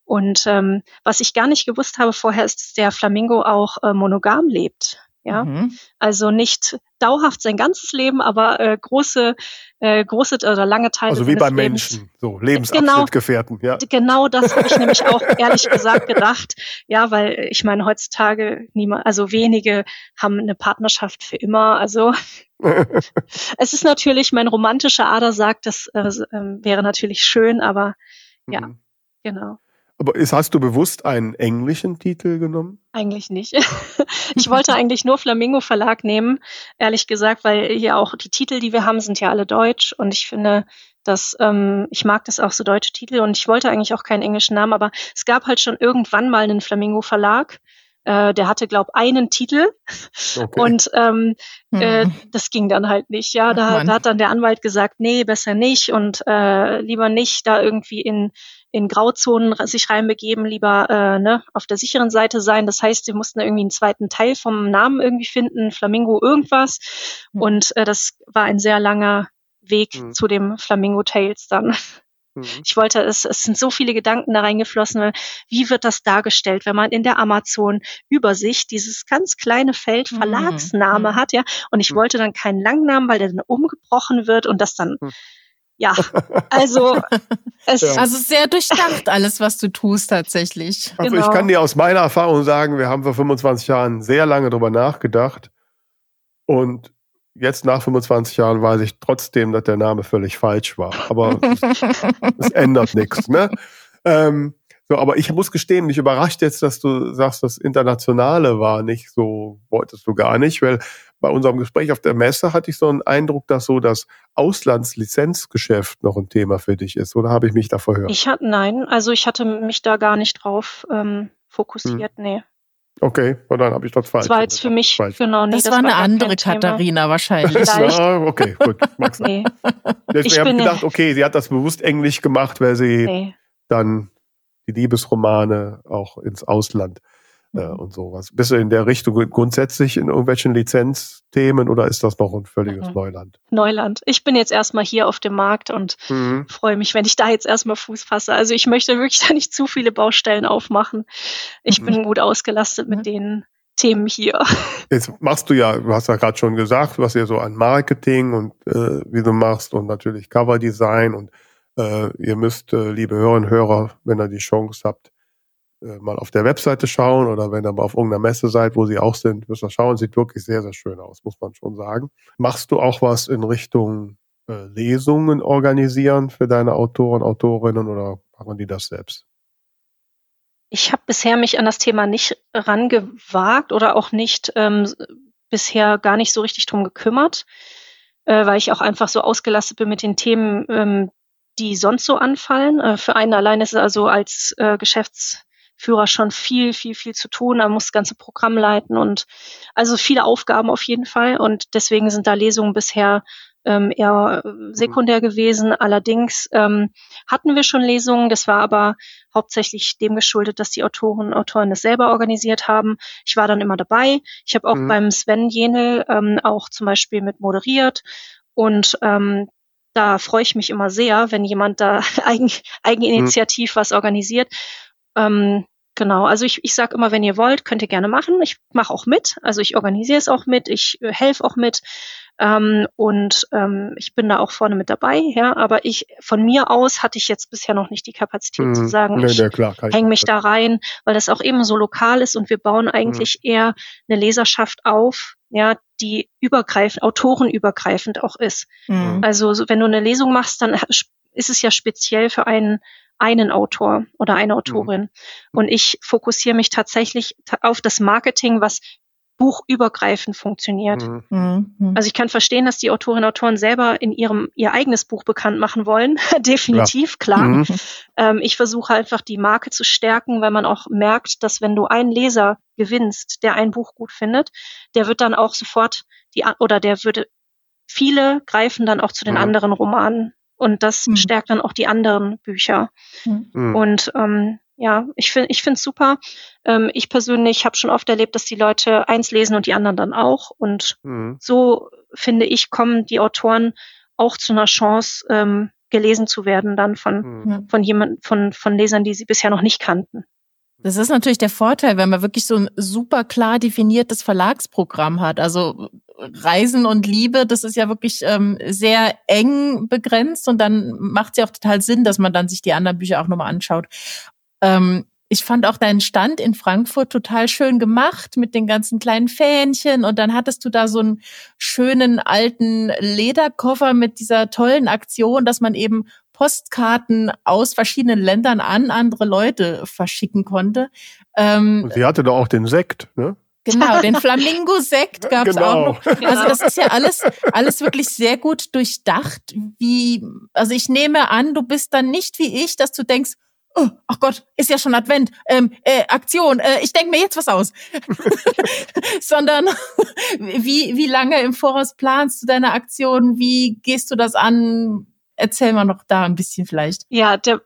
Und ähm, was ich gar nicht gewusst habe vorher, ist, dass der Flamingo auch äh, monogam lebt. Ja, Mhm. also nicht dauerhaft sein ganzes Leben, aber äh, große, äh, große oder lange Teile Also wie beim Lebens. Menschen. So, Lebensabschnittgefährten, ja. Genau das habe ich nämlich auch ehrlich gesagt gedacht. Ja, weil ich meine, heutzutage niemand, also wenige haben eine Partnerschaft für immer. Also es ist natürlich, mein romantischer Ader sagt, das äh, ähm, wäre natürlich schön, aber Ja. Mhm. genau. Aber ist, hast du bewusst einen englischen Titel genommen? Eigentlich nicht. Ich wollte eigentlich nur Flamingo Verlag nehmen, ehrlich gesagt, weil hier auch die Titel, die wir haben, sind ja alle deutsch und ich finde, dass ähm, ich mag das auch so deutsche Titel und ich wollte eigentlich auch keinen englischen Namen, aber es gab halt schon irgendwann mal einen Flamingo Verlag, äh, der hatte glaub einen Titel Okay. und ähm, äh, Hm. das ging dann halt nicht. Ja, da, da hat dann der Anwalt gesagt, nee, besser nicht und äh, lieber nicht da irgendwie in in Grauzonen sich reinbegeben, lieber äh, ne, auf der sicheren Seite sein. Das heißt, wir mussten irgendwie einen zweiten Teil vom Namen irgendwie finden, Flamingo irgendwas. Hm. Und äh, das war ein sehr langer Weg Hm. zu dem Flamingo Tales dann. Mhm. Ich wollte, es, es sind so viele Gedanken da reingeflossen, wie wird das dargestellt, wenn man in der Amazon-Übersicht dieses ganz kleine Feld Mhm. Verlagsname Mhm. hat, ja. Und ich Mhm. wollte dann keinen Langnamen, weil der dann umgebrochen wird und das dann, Mhm. ja, also es, Ja. Also sehr durchdacht alles, was du tust tatsächlich. Also Genau. ich kann dir aus meiner Erfahrung sagen, wir haben vor 25 Jahren sehr lange drüber nachgedacht. Und jetzt nach 25 Jahren weiß ich trotzdem, dass der Name völlig falsch war. Aber es, es ändert nichts. Ne? Ähm, so, aber ich muss gestehen, mich überrascht jetzt, dass du sagst, das Internationale war nicht so, wolltest du gar nicht, weil bei unserem Gespräch auf der Messe hatte ich so einen Eindruck, dass so das Auslandslizenzgeschäft noch ein Thema für dich ist. Oder habe ich mich da verhört? ich hatte, nein, also ich hatte mich da gar nicht drauf ähm, fokussiert, nee. Okay, und dann habe ich das falsch. Das war jetzt für mich, Falsch. genau, nee, Das, war eine andere kein Thema. Katharina wahrscheinlich. Ja, okay, gut. Mag's. Nee, Deswegen Ich habe ich gedacht, okay, sie hat das bewusst Englisch gemacht, weil sie nee. dann die Liebesromane auch ins Ausland äh, und sowas. Bist du in der Richtung grundsätzlich in irgendwelchen Lizenzthemen oder ist das noch ein völliges Mhm. Neuland? Neuland. Ich bin jetzt erstmal hier auf dem Markt und Mhm. freue mich, wenn ich da jetzt erstmal Fuß fasse. Also ich möchte wirklich da nicht zu viele Baustellen aufmachen. Ich Mhm. bin gut ausgelastet mit Mhm. den Themen hier. Jetzt machst du ja, du hast ja gerade schon gesagt, was ihr so an Marketing und äh, wie du machst und natürlich Coverdesign und äh, ihr müsst, äh, liebe Hörerinnen und Hörer, wenn ihr die Chance habt, äh, mal auf der Webseite schauen oder wenn ihr mal auf irgendeiner Messe seid, wo sie auch sind, müsst ihr schauen. Sieht wirklich sehr, sehr schön aus, muss man schon sagen. Machst du auch was in Richtung äh, Lesungen organisieren für deine Autoren, Autorinnen oder machen die das selbst? Ich habe bisher mich an das Thema nicht rangewagt oder auch nicht ähm, bisher gar nicht so richtig drum gekümmert, äh, weil ich auch einfach so ausgelastet bin mit den Themen, ähm, die sonst so anfallen. Äh, für einen allein ist es also als äh, Geschäftsführer schon viel, viel, viel zu tun. Er muss das ganze Programm leiten und also viele Aufgaben auf jeden Fall. Und deswegen sind da Lesungen bisher ähm, eher äh, sekundär gewesen. Allerdings ähm, hatten wir schon Lesungen. Das war aber hauptsächlich dem geschuldet, dass die Autoren und Autoren es selber organisiert haben. Ich war dann immer dabei. Ich habe auch Mhm. beim Sven Jenel ähm, auch zum Beispiel mit moderiert und ähm, da freue ich mich immer sehr, wenn jemand da eigen, eigeninitiativ was organisiert. Ähm, genau, also ich, ich sage immer, wenn ihr wollt, könnt ihr gerne machen. Ich mache auch mit, also ich organisiere es auch mit, ich äh, helfe auch mit. Ähm, und ähm, ich bin da auch vorne mit dabei, ja. Aber ich von mir aus hatte ich jetzt bisher noch nicht die Kapazität zu Mhm. sagen, Nee, ich klar, ich hänge mich da rein, weil das auch eben so lokal ist und wir bauen eigentlich eher eine Leserschaft auf, ja, die übergreifend, autorenübergreifend auch ist. Mhm. Also so, wenn du eine Lesung machst, dann ist es ja speziell für einen einen Autor oder eine Autorin. Und ich fokussiere mich tatsächlich ta- auf das Marketing, was buchübergreifend funktioniert. Mhm. Mhm. Mhm. Also ich kann verstehen, dass die Autorinnen und Autoren selber in ihrem ihr eigenes Buch bekannt machen wollen. Definitiv, klar. Mhm. Ähm, ich versuche einfach die Marke zu stärken, weil man auch merkt, dass wenn du einen Leser gewinnst, der ein Buch gut findet, der wird dann auch sofort die oder der würde viele greifen dann auch zu den Mhm. anderen Romanen und das Mhm. stärkt dann auch die anderen Bücher. Mhm. Und ähm, ja, ich finde ich finde es super. Ähm, ich persönlich habe schon oft erlebt, dass die Leute eins lesen und die anderen dann auch. Und Mhm. so finde ich, kommen die Autoren auch zu einer Chance, ähm, gelesen zu werden dann von Mhm. Von jemand, von, von Lesern, die sie bisher noch nicht kannten. Das ist natürlich der Vorteil, wenn man wirklich so ein super klar definiertes Verlagsprogramm hat. Also Reisen und Liebe, das ist ja wirklich ähm, sehr eng begrenzt und dann macht es ja auch total Sinn, dass man dann sich die anderen Bücher auch nochmal anschaut. Ähm, ich fand auch deinen Stand in Frankfurt total schön gemacht mit den ganzen kleinen Fähnchen und dann hattest du da so einen schönen alten Lederkoffer mit dieser tollen Aktion, dass man eben Postkarten aus verschiedenen Ländern an andere Leute verschicken konnte. Ähm, sie hatte doch auch den Sekt, ne? Genau, den Flamingo-Sekt gab es Genau. auch noch. Also das ist ja alles, alles wirklich sehr gut durchdacht. Wie, also ich nehme an, du bist dann nicht wie ich, dass du denkst, oh, ach Gott, ist ja schon Advent, ähm, äh, Aktion, äh, ich denke mir jetzt was aus. Sondern wie, wie lange im Voraus planst du deine Aktion? Wie gehst du das an? Erzähl mal noch da ein bisschen vielleicht. Ja, der,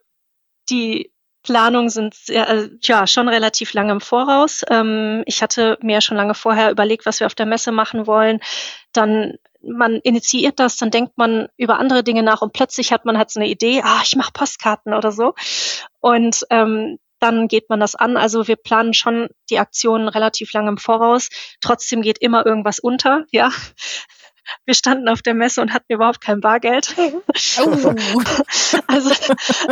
die Planungen sind sehr, äh, ja schon relativ lange im Voraus. Ähm, ich hatte mir schon lange vorher überlegt, was wir auf der Messe machen wollen. Dann man initiiert das, dann denkt man über andere Dinge nach und plötzlich hat man halt so eine Idee, ah, ich mache Postkarten oder so. Und ähm, dann geht man das an. Also wir planen schon die Aktionen relativ lange im Voraus. Trotzdem geht immer irgendwas unter, ja. Wir standen auf der Messe und hatten überhaupt kein Bargeld. Oh. Also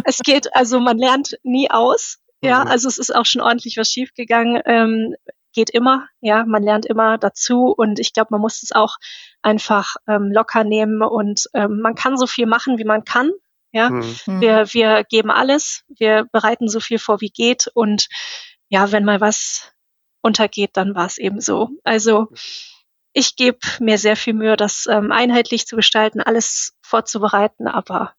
es geht, also man lernt nie aus. Ja, Mhm. also es ist auch schon ordentlich was schiefgegangen. Ähm, geht immer, ja, man lernt immer dazu und ich glaube, man muss es auch einfach ähm, locker nehmen und ähm, man kann so viel machen, wie man kann. Ja, Mhm. wir, wir geben alles, wir bereiten so viel vor, wie geht und ja, wenn mal was untergeht, dann war es eben so. Also ich gebe mir sehr viel Mühe, das ähm, einheitlich zu gestalten, alles vorzubereiten, aber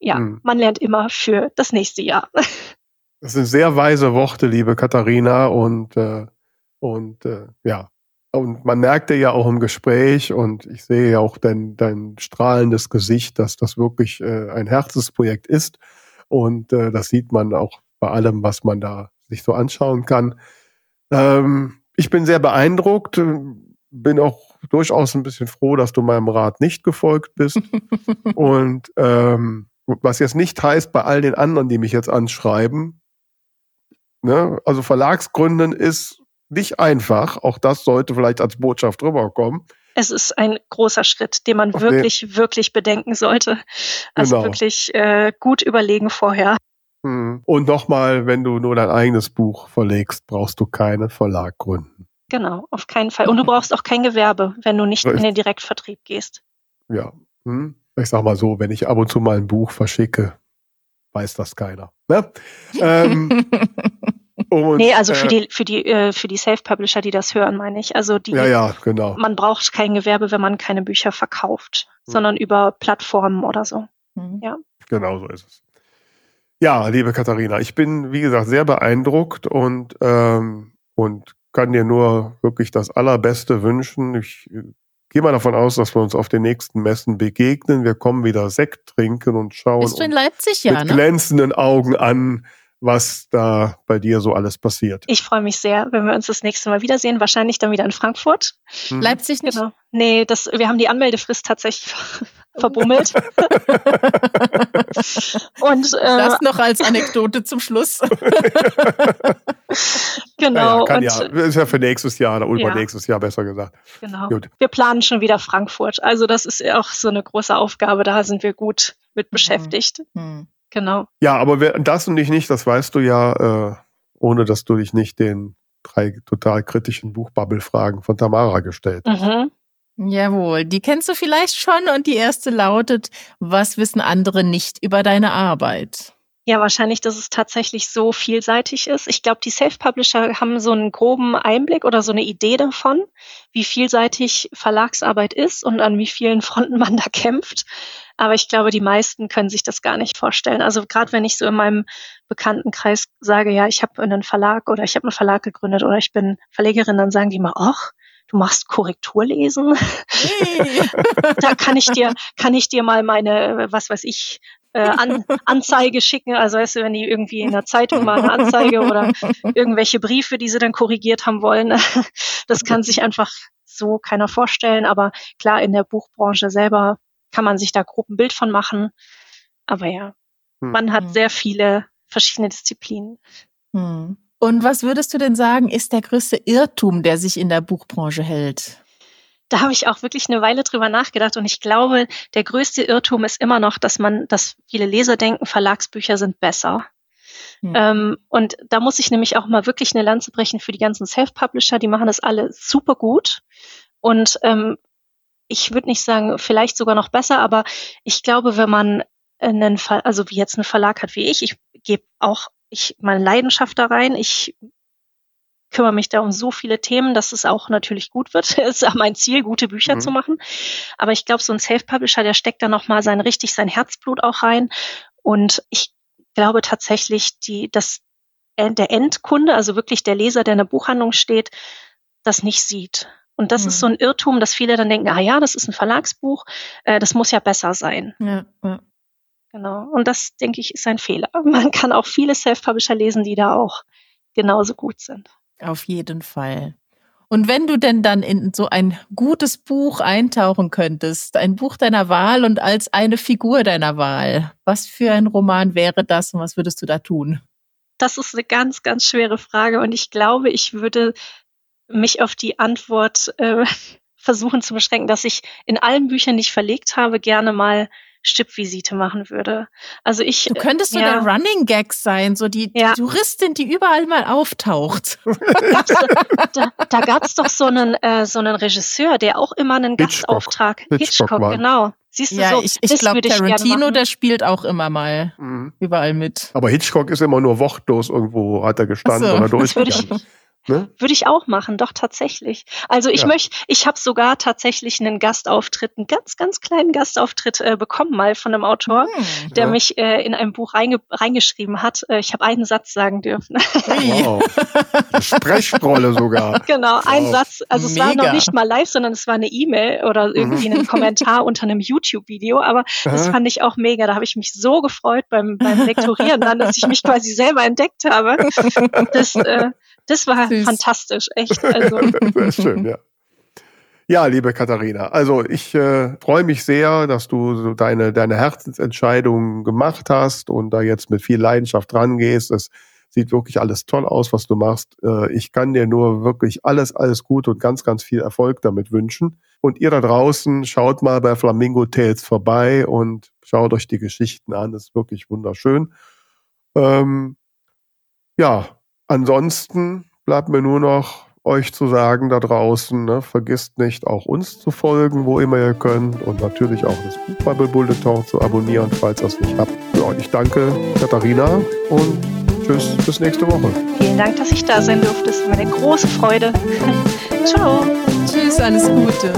ja, Mhm. man lernt immer für das nächste Jahr. Das sind sehr weise Worte, liebe Katharina. Und, äh, und äh, ja, und man merkte ja auch im Gespräch und ich sehe ja auch dein, dein strahlendes Gesicht, dass das wirklich äh, ein Herzensprojekt ist. Und äh, das sieht man auch bei allem, was man da sich so anschauen kann. Ähm, ich bin sehr beeindruckt, bin auch durchaus ein bisschen froh, dass du meinem Rat nicht gefolgt bist. Und ähm, was jetzt nicht heißt, bei all den anderen, die mich jetzt anschreiben, ne, also Verlagsgründen ist nicht einfach. Auch das sollte vielleicht als Botschaft rüberkommen. Es ist ein großer Schritt, den man Ach, wirklich, nee. wirklich bedenken sollte. Also genau. wirklich äh, gut überlegen vorher. Hm. Und nochmal, wenn du nur dein eigenes Buch verlegst, brauchst du keine Verlag gründen. Genau, auf keinen Fall. Und du brauchst auch kein Gewerbe, wenn du nicht in den Direktvertrieb gehst. Ja. Hm. Ich sag mal so, wenn ich ab und zu mal ein Buch verschicke, weiß das keiner. Ne? ähm, und, nee, also für äh, die für die äh, für die Self-Publisher, die das hören, meine ich. Also die, ja, ja, genau. Man braucht kein Gewerbe, wenn man keine Bücher verkauft, hm. sondern über Plattformen oder so. Hm. Ja. Genau so ist es. Ja, liebe Katharina, ich bin wie gesagt sehr beeindruckt und ähm, und kann dir nur wirklich das Allerbeste wünschen. Ich äh, gehe mal davon aus, dass wir uns auf den nächsten Messen begegnen. Wir kommen wieder Sekt trinken und schauen Bist du in Leipzig, ja, mit ne? glänzenden Augen an, was da bei dir so alles passiert. Ich freue mich sehr, wenn wir uns das nächste Mal wiedersehen. Wahrscheinlich dann wieder in Frankfurt. Hm. Leipzig nicht? Genau. Nee, das, wir haben die Anmeldefrist tatsächlich verbummelt. und äh, das noch als Anekdote zum Schluss. genau. Ja, ja, ja, ist ja für nächstes Jahr oder ja. nächstes Jahr besser gesagt. Genau. Gut. Wir planen schon wieder Frankfurt. Also das ist auch so eine große Aufgabe. Da sind wir gut mit mhm. beschäftigt. Mhm. Genau. Ja, aber das und dich nicht, das weißt du ja, äh, ohne dass du dich nicht den drei total kritischen Buchbubble-Fragen von Tamara gestellt hast. Mhm. Jawohl, die kennst du vielleicht schon und die erste lautet, was wissen andere nicht über deine Arbeit? Ja, wahrscheinlich, dass es tatsächlich so vielseitig ist. Ich glaube, die Self-Publisher haben so einen groben Einblick oder so eine Idee davon, wie vielseitig Verlagsarbeit ist und an wie vielen Fronten man da kämpft. Aber ich glaube, die meisten können sich das gar nicht vorstellen. Also gerade wenn ich so in meinem Bekanntenkreis sage, ja, ich habe einen Verlag oder ich habe einen Verlag gegründet oder ich bin Verlegerin, dann sagen die mal, ach, du machst Korrekturlesen. Hey. da kann ich dir, kann ich dir mal meine, was weiß ich, äh, An Anzeige schicken. Also weißt du, wenn die irgendwie in der Zeitung mal eine Anzeige oder irgendwelche Briefe, die sie dann korrigiert haben wollen, das kann sich einfach so keiner vorstellen. Aber klar, in der Buchbranche selber kann man sich da grob ein Bild von machen. Aber ja, hm. man hat hm. sehr viele verschiedene Disziplinen. Hm. Und was würdest du denn sagen, ist der größte Irrtum, der sich in der Buchbranche hält? Da habe ich auch wirklich eine Weile drüber nachgedacht und ich glaube, der größte Irrtum ist immer noch, dass man, dass viele Leser denken, Verlagsbücher sind besser. Hm. Ähm, und da muss ich nämlich auch mal wirklich eine Lanze brechen für die ganzen Self-Publisher, die machen das alle super gut. Und ähm, ich würde nicht sagen, vielleicht sogar noch besser, aber ich glaube, wenn man einen Fall, also wie jetzt einen Verlag hat wie ich, ich gebe auch ich meine Leidenschaft da rein. Ich kümmere mich da um so viele Themen, dass es auch natürlich gut wird. Es ist auch mein Ziel, gute Bücher mhm. zu machen. Aber ich glaube, so ein Self-Publisher, der steckt da nochmal sein richtig sein Herzblut auch rein. Und ich glaube tatsächlich, die, dass der Endkunde, also wirklich der Leser, der in der Buchhandlung steht, das nicht sieht. Und das mhm. ist so ein Irrtum, dass viele dann denken, ah ja, das ist ein Verlagsbuch, äh, das muss ja besser sein. Ja, ja. Genau. Und das, denke ich, ist ein Fehler. Man kann auch viele Self-Publisher lesen, die da auch genauso gut sind. Auf jeden Fall. Und wenn du denn dann in so ein gutes Buch eintauchen könntest, ein Buch deiner Wahl und als eine Figur deiner Wahl, was für ein Roman wäre das und was würdest du da tun? Das ist eine ganz, ganz schwere Frage und ich glaube, ich würde mich auf die Antwort äh, versuchen zu beschränken, dass ich in allen Büchern, die ich verlegt habe, gerne mal Stippvisite machen würde. Also ich. Du könntest so ja. der Running Gag sein, so die, ja. Touristin, die überall mal auftaucht. da, da gab es doch so einen, äh, so einen Regisseur, der auch immer einen Hitchcock. Gastauftrag. Hitchcock, Hitchcock genau. Siehst du ja, so? Ich, ich glaube, Tarantino, der spielt auch immer mal mhm. überall mit. Aber Hitchcock ist immer nur wortlos irgendwo, hat er gestanden so. oder durchgegangen. Ne? Würde ich auch machen, doch tatsächlich. Also ich ja. möchte, ich habe sogar tatsächlich einen Gastauftritt, einen ganz, ganz kleinen Gastauftritt äh, bekommen mal von einem Autor, hm, der ja. mich äh, in einem Buch reinge reingeschrieben hat. Äh, ich habe einen Satz sagen dürfen. Wow. Sprechrolle sogar. Genau, wow. ein Satz. Also es Mega. war noch nicht mal live, sondern es war eine E-Mail oder irgendwie mhm. ein Kommentar unter einem YouTube-Video. Aber das fand ich auch mega. Da habe ich mich so gefreut beim, beim Lektorieren dann, dass ich mich quasi selber entdeckt habe. Das, äh, das war Süß. fantastisch, echt. Also. Sehr schön, ja. Ja, liebe Katharina, also ich äh, freue mich sehr, dass du so deine, deine Herzensentscheidung gemacht hast und da jetzt mit viel Leidenschaft rangehst. Es sieht wirklich alles toll aus, was du machst. Äh, ich kann dir nur wirklich alles, alles gut und ganz, ganz viel Erfolg damit wünschen. Und ihr da draußen, schaut mal bei Flamingo Tales vorbei und schaut euch die Geschichten an. Das ist wirklich wunderschön. Ähm, ja, Ansonsten bleibt mir nur noch euch zu sagen da draußen, ne, vergisst nicht auch uns zu folgen, wo immer ihr könnt und natürlich auch das Buchbubble Bulletin zu abonnieren, falls ihr es nicht habt. Ja, ich danke Katharina und tschüss, bis nächste Woche. Vielen Dank, dass ich da sein durfte. Es ist mir eine große Freude. Ciao. Tschüss, alles Gute.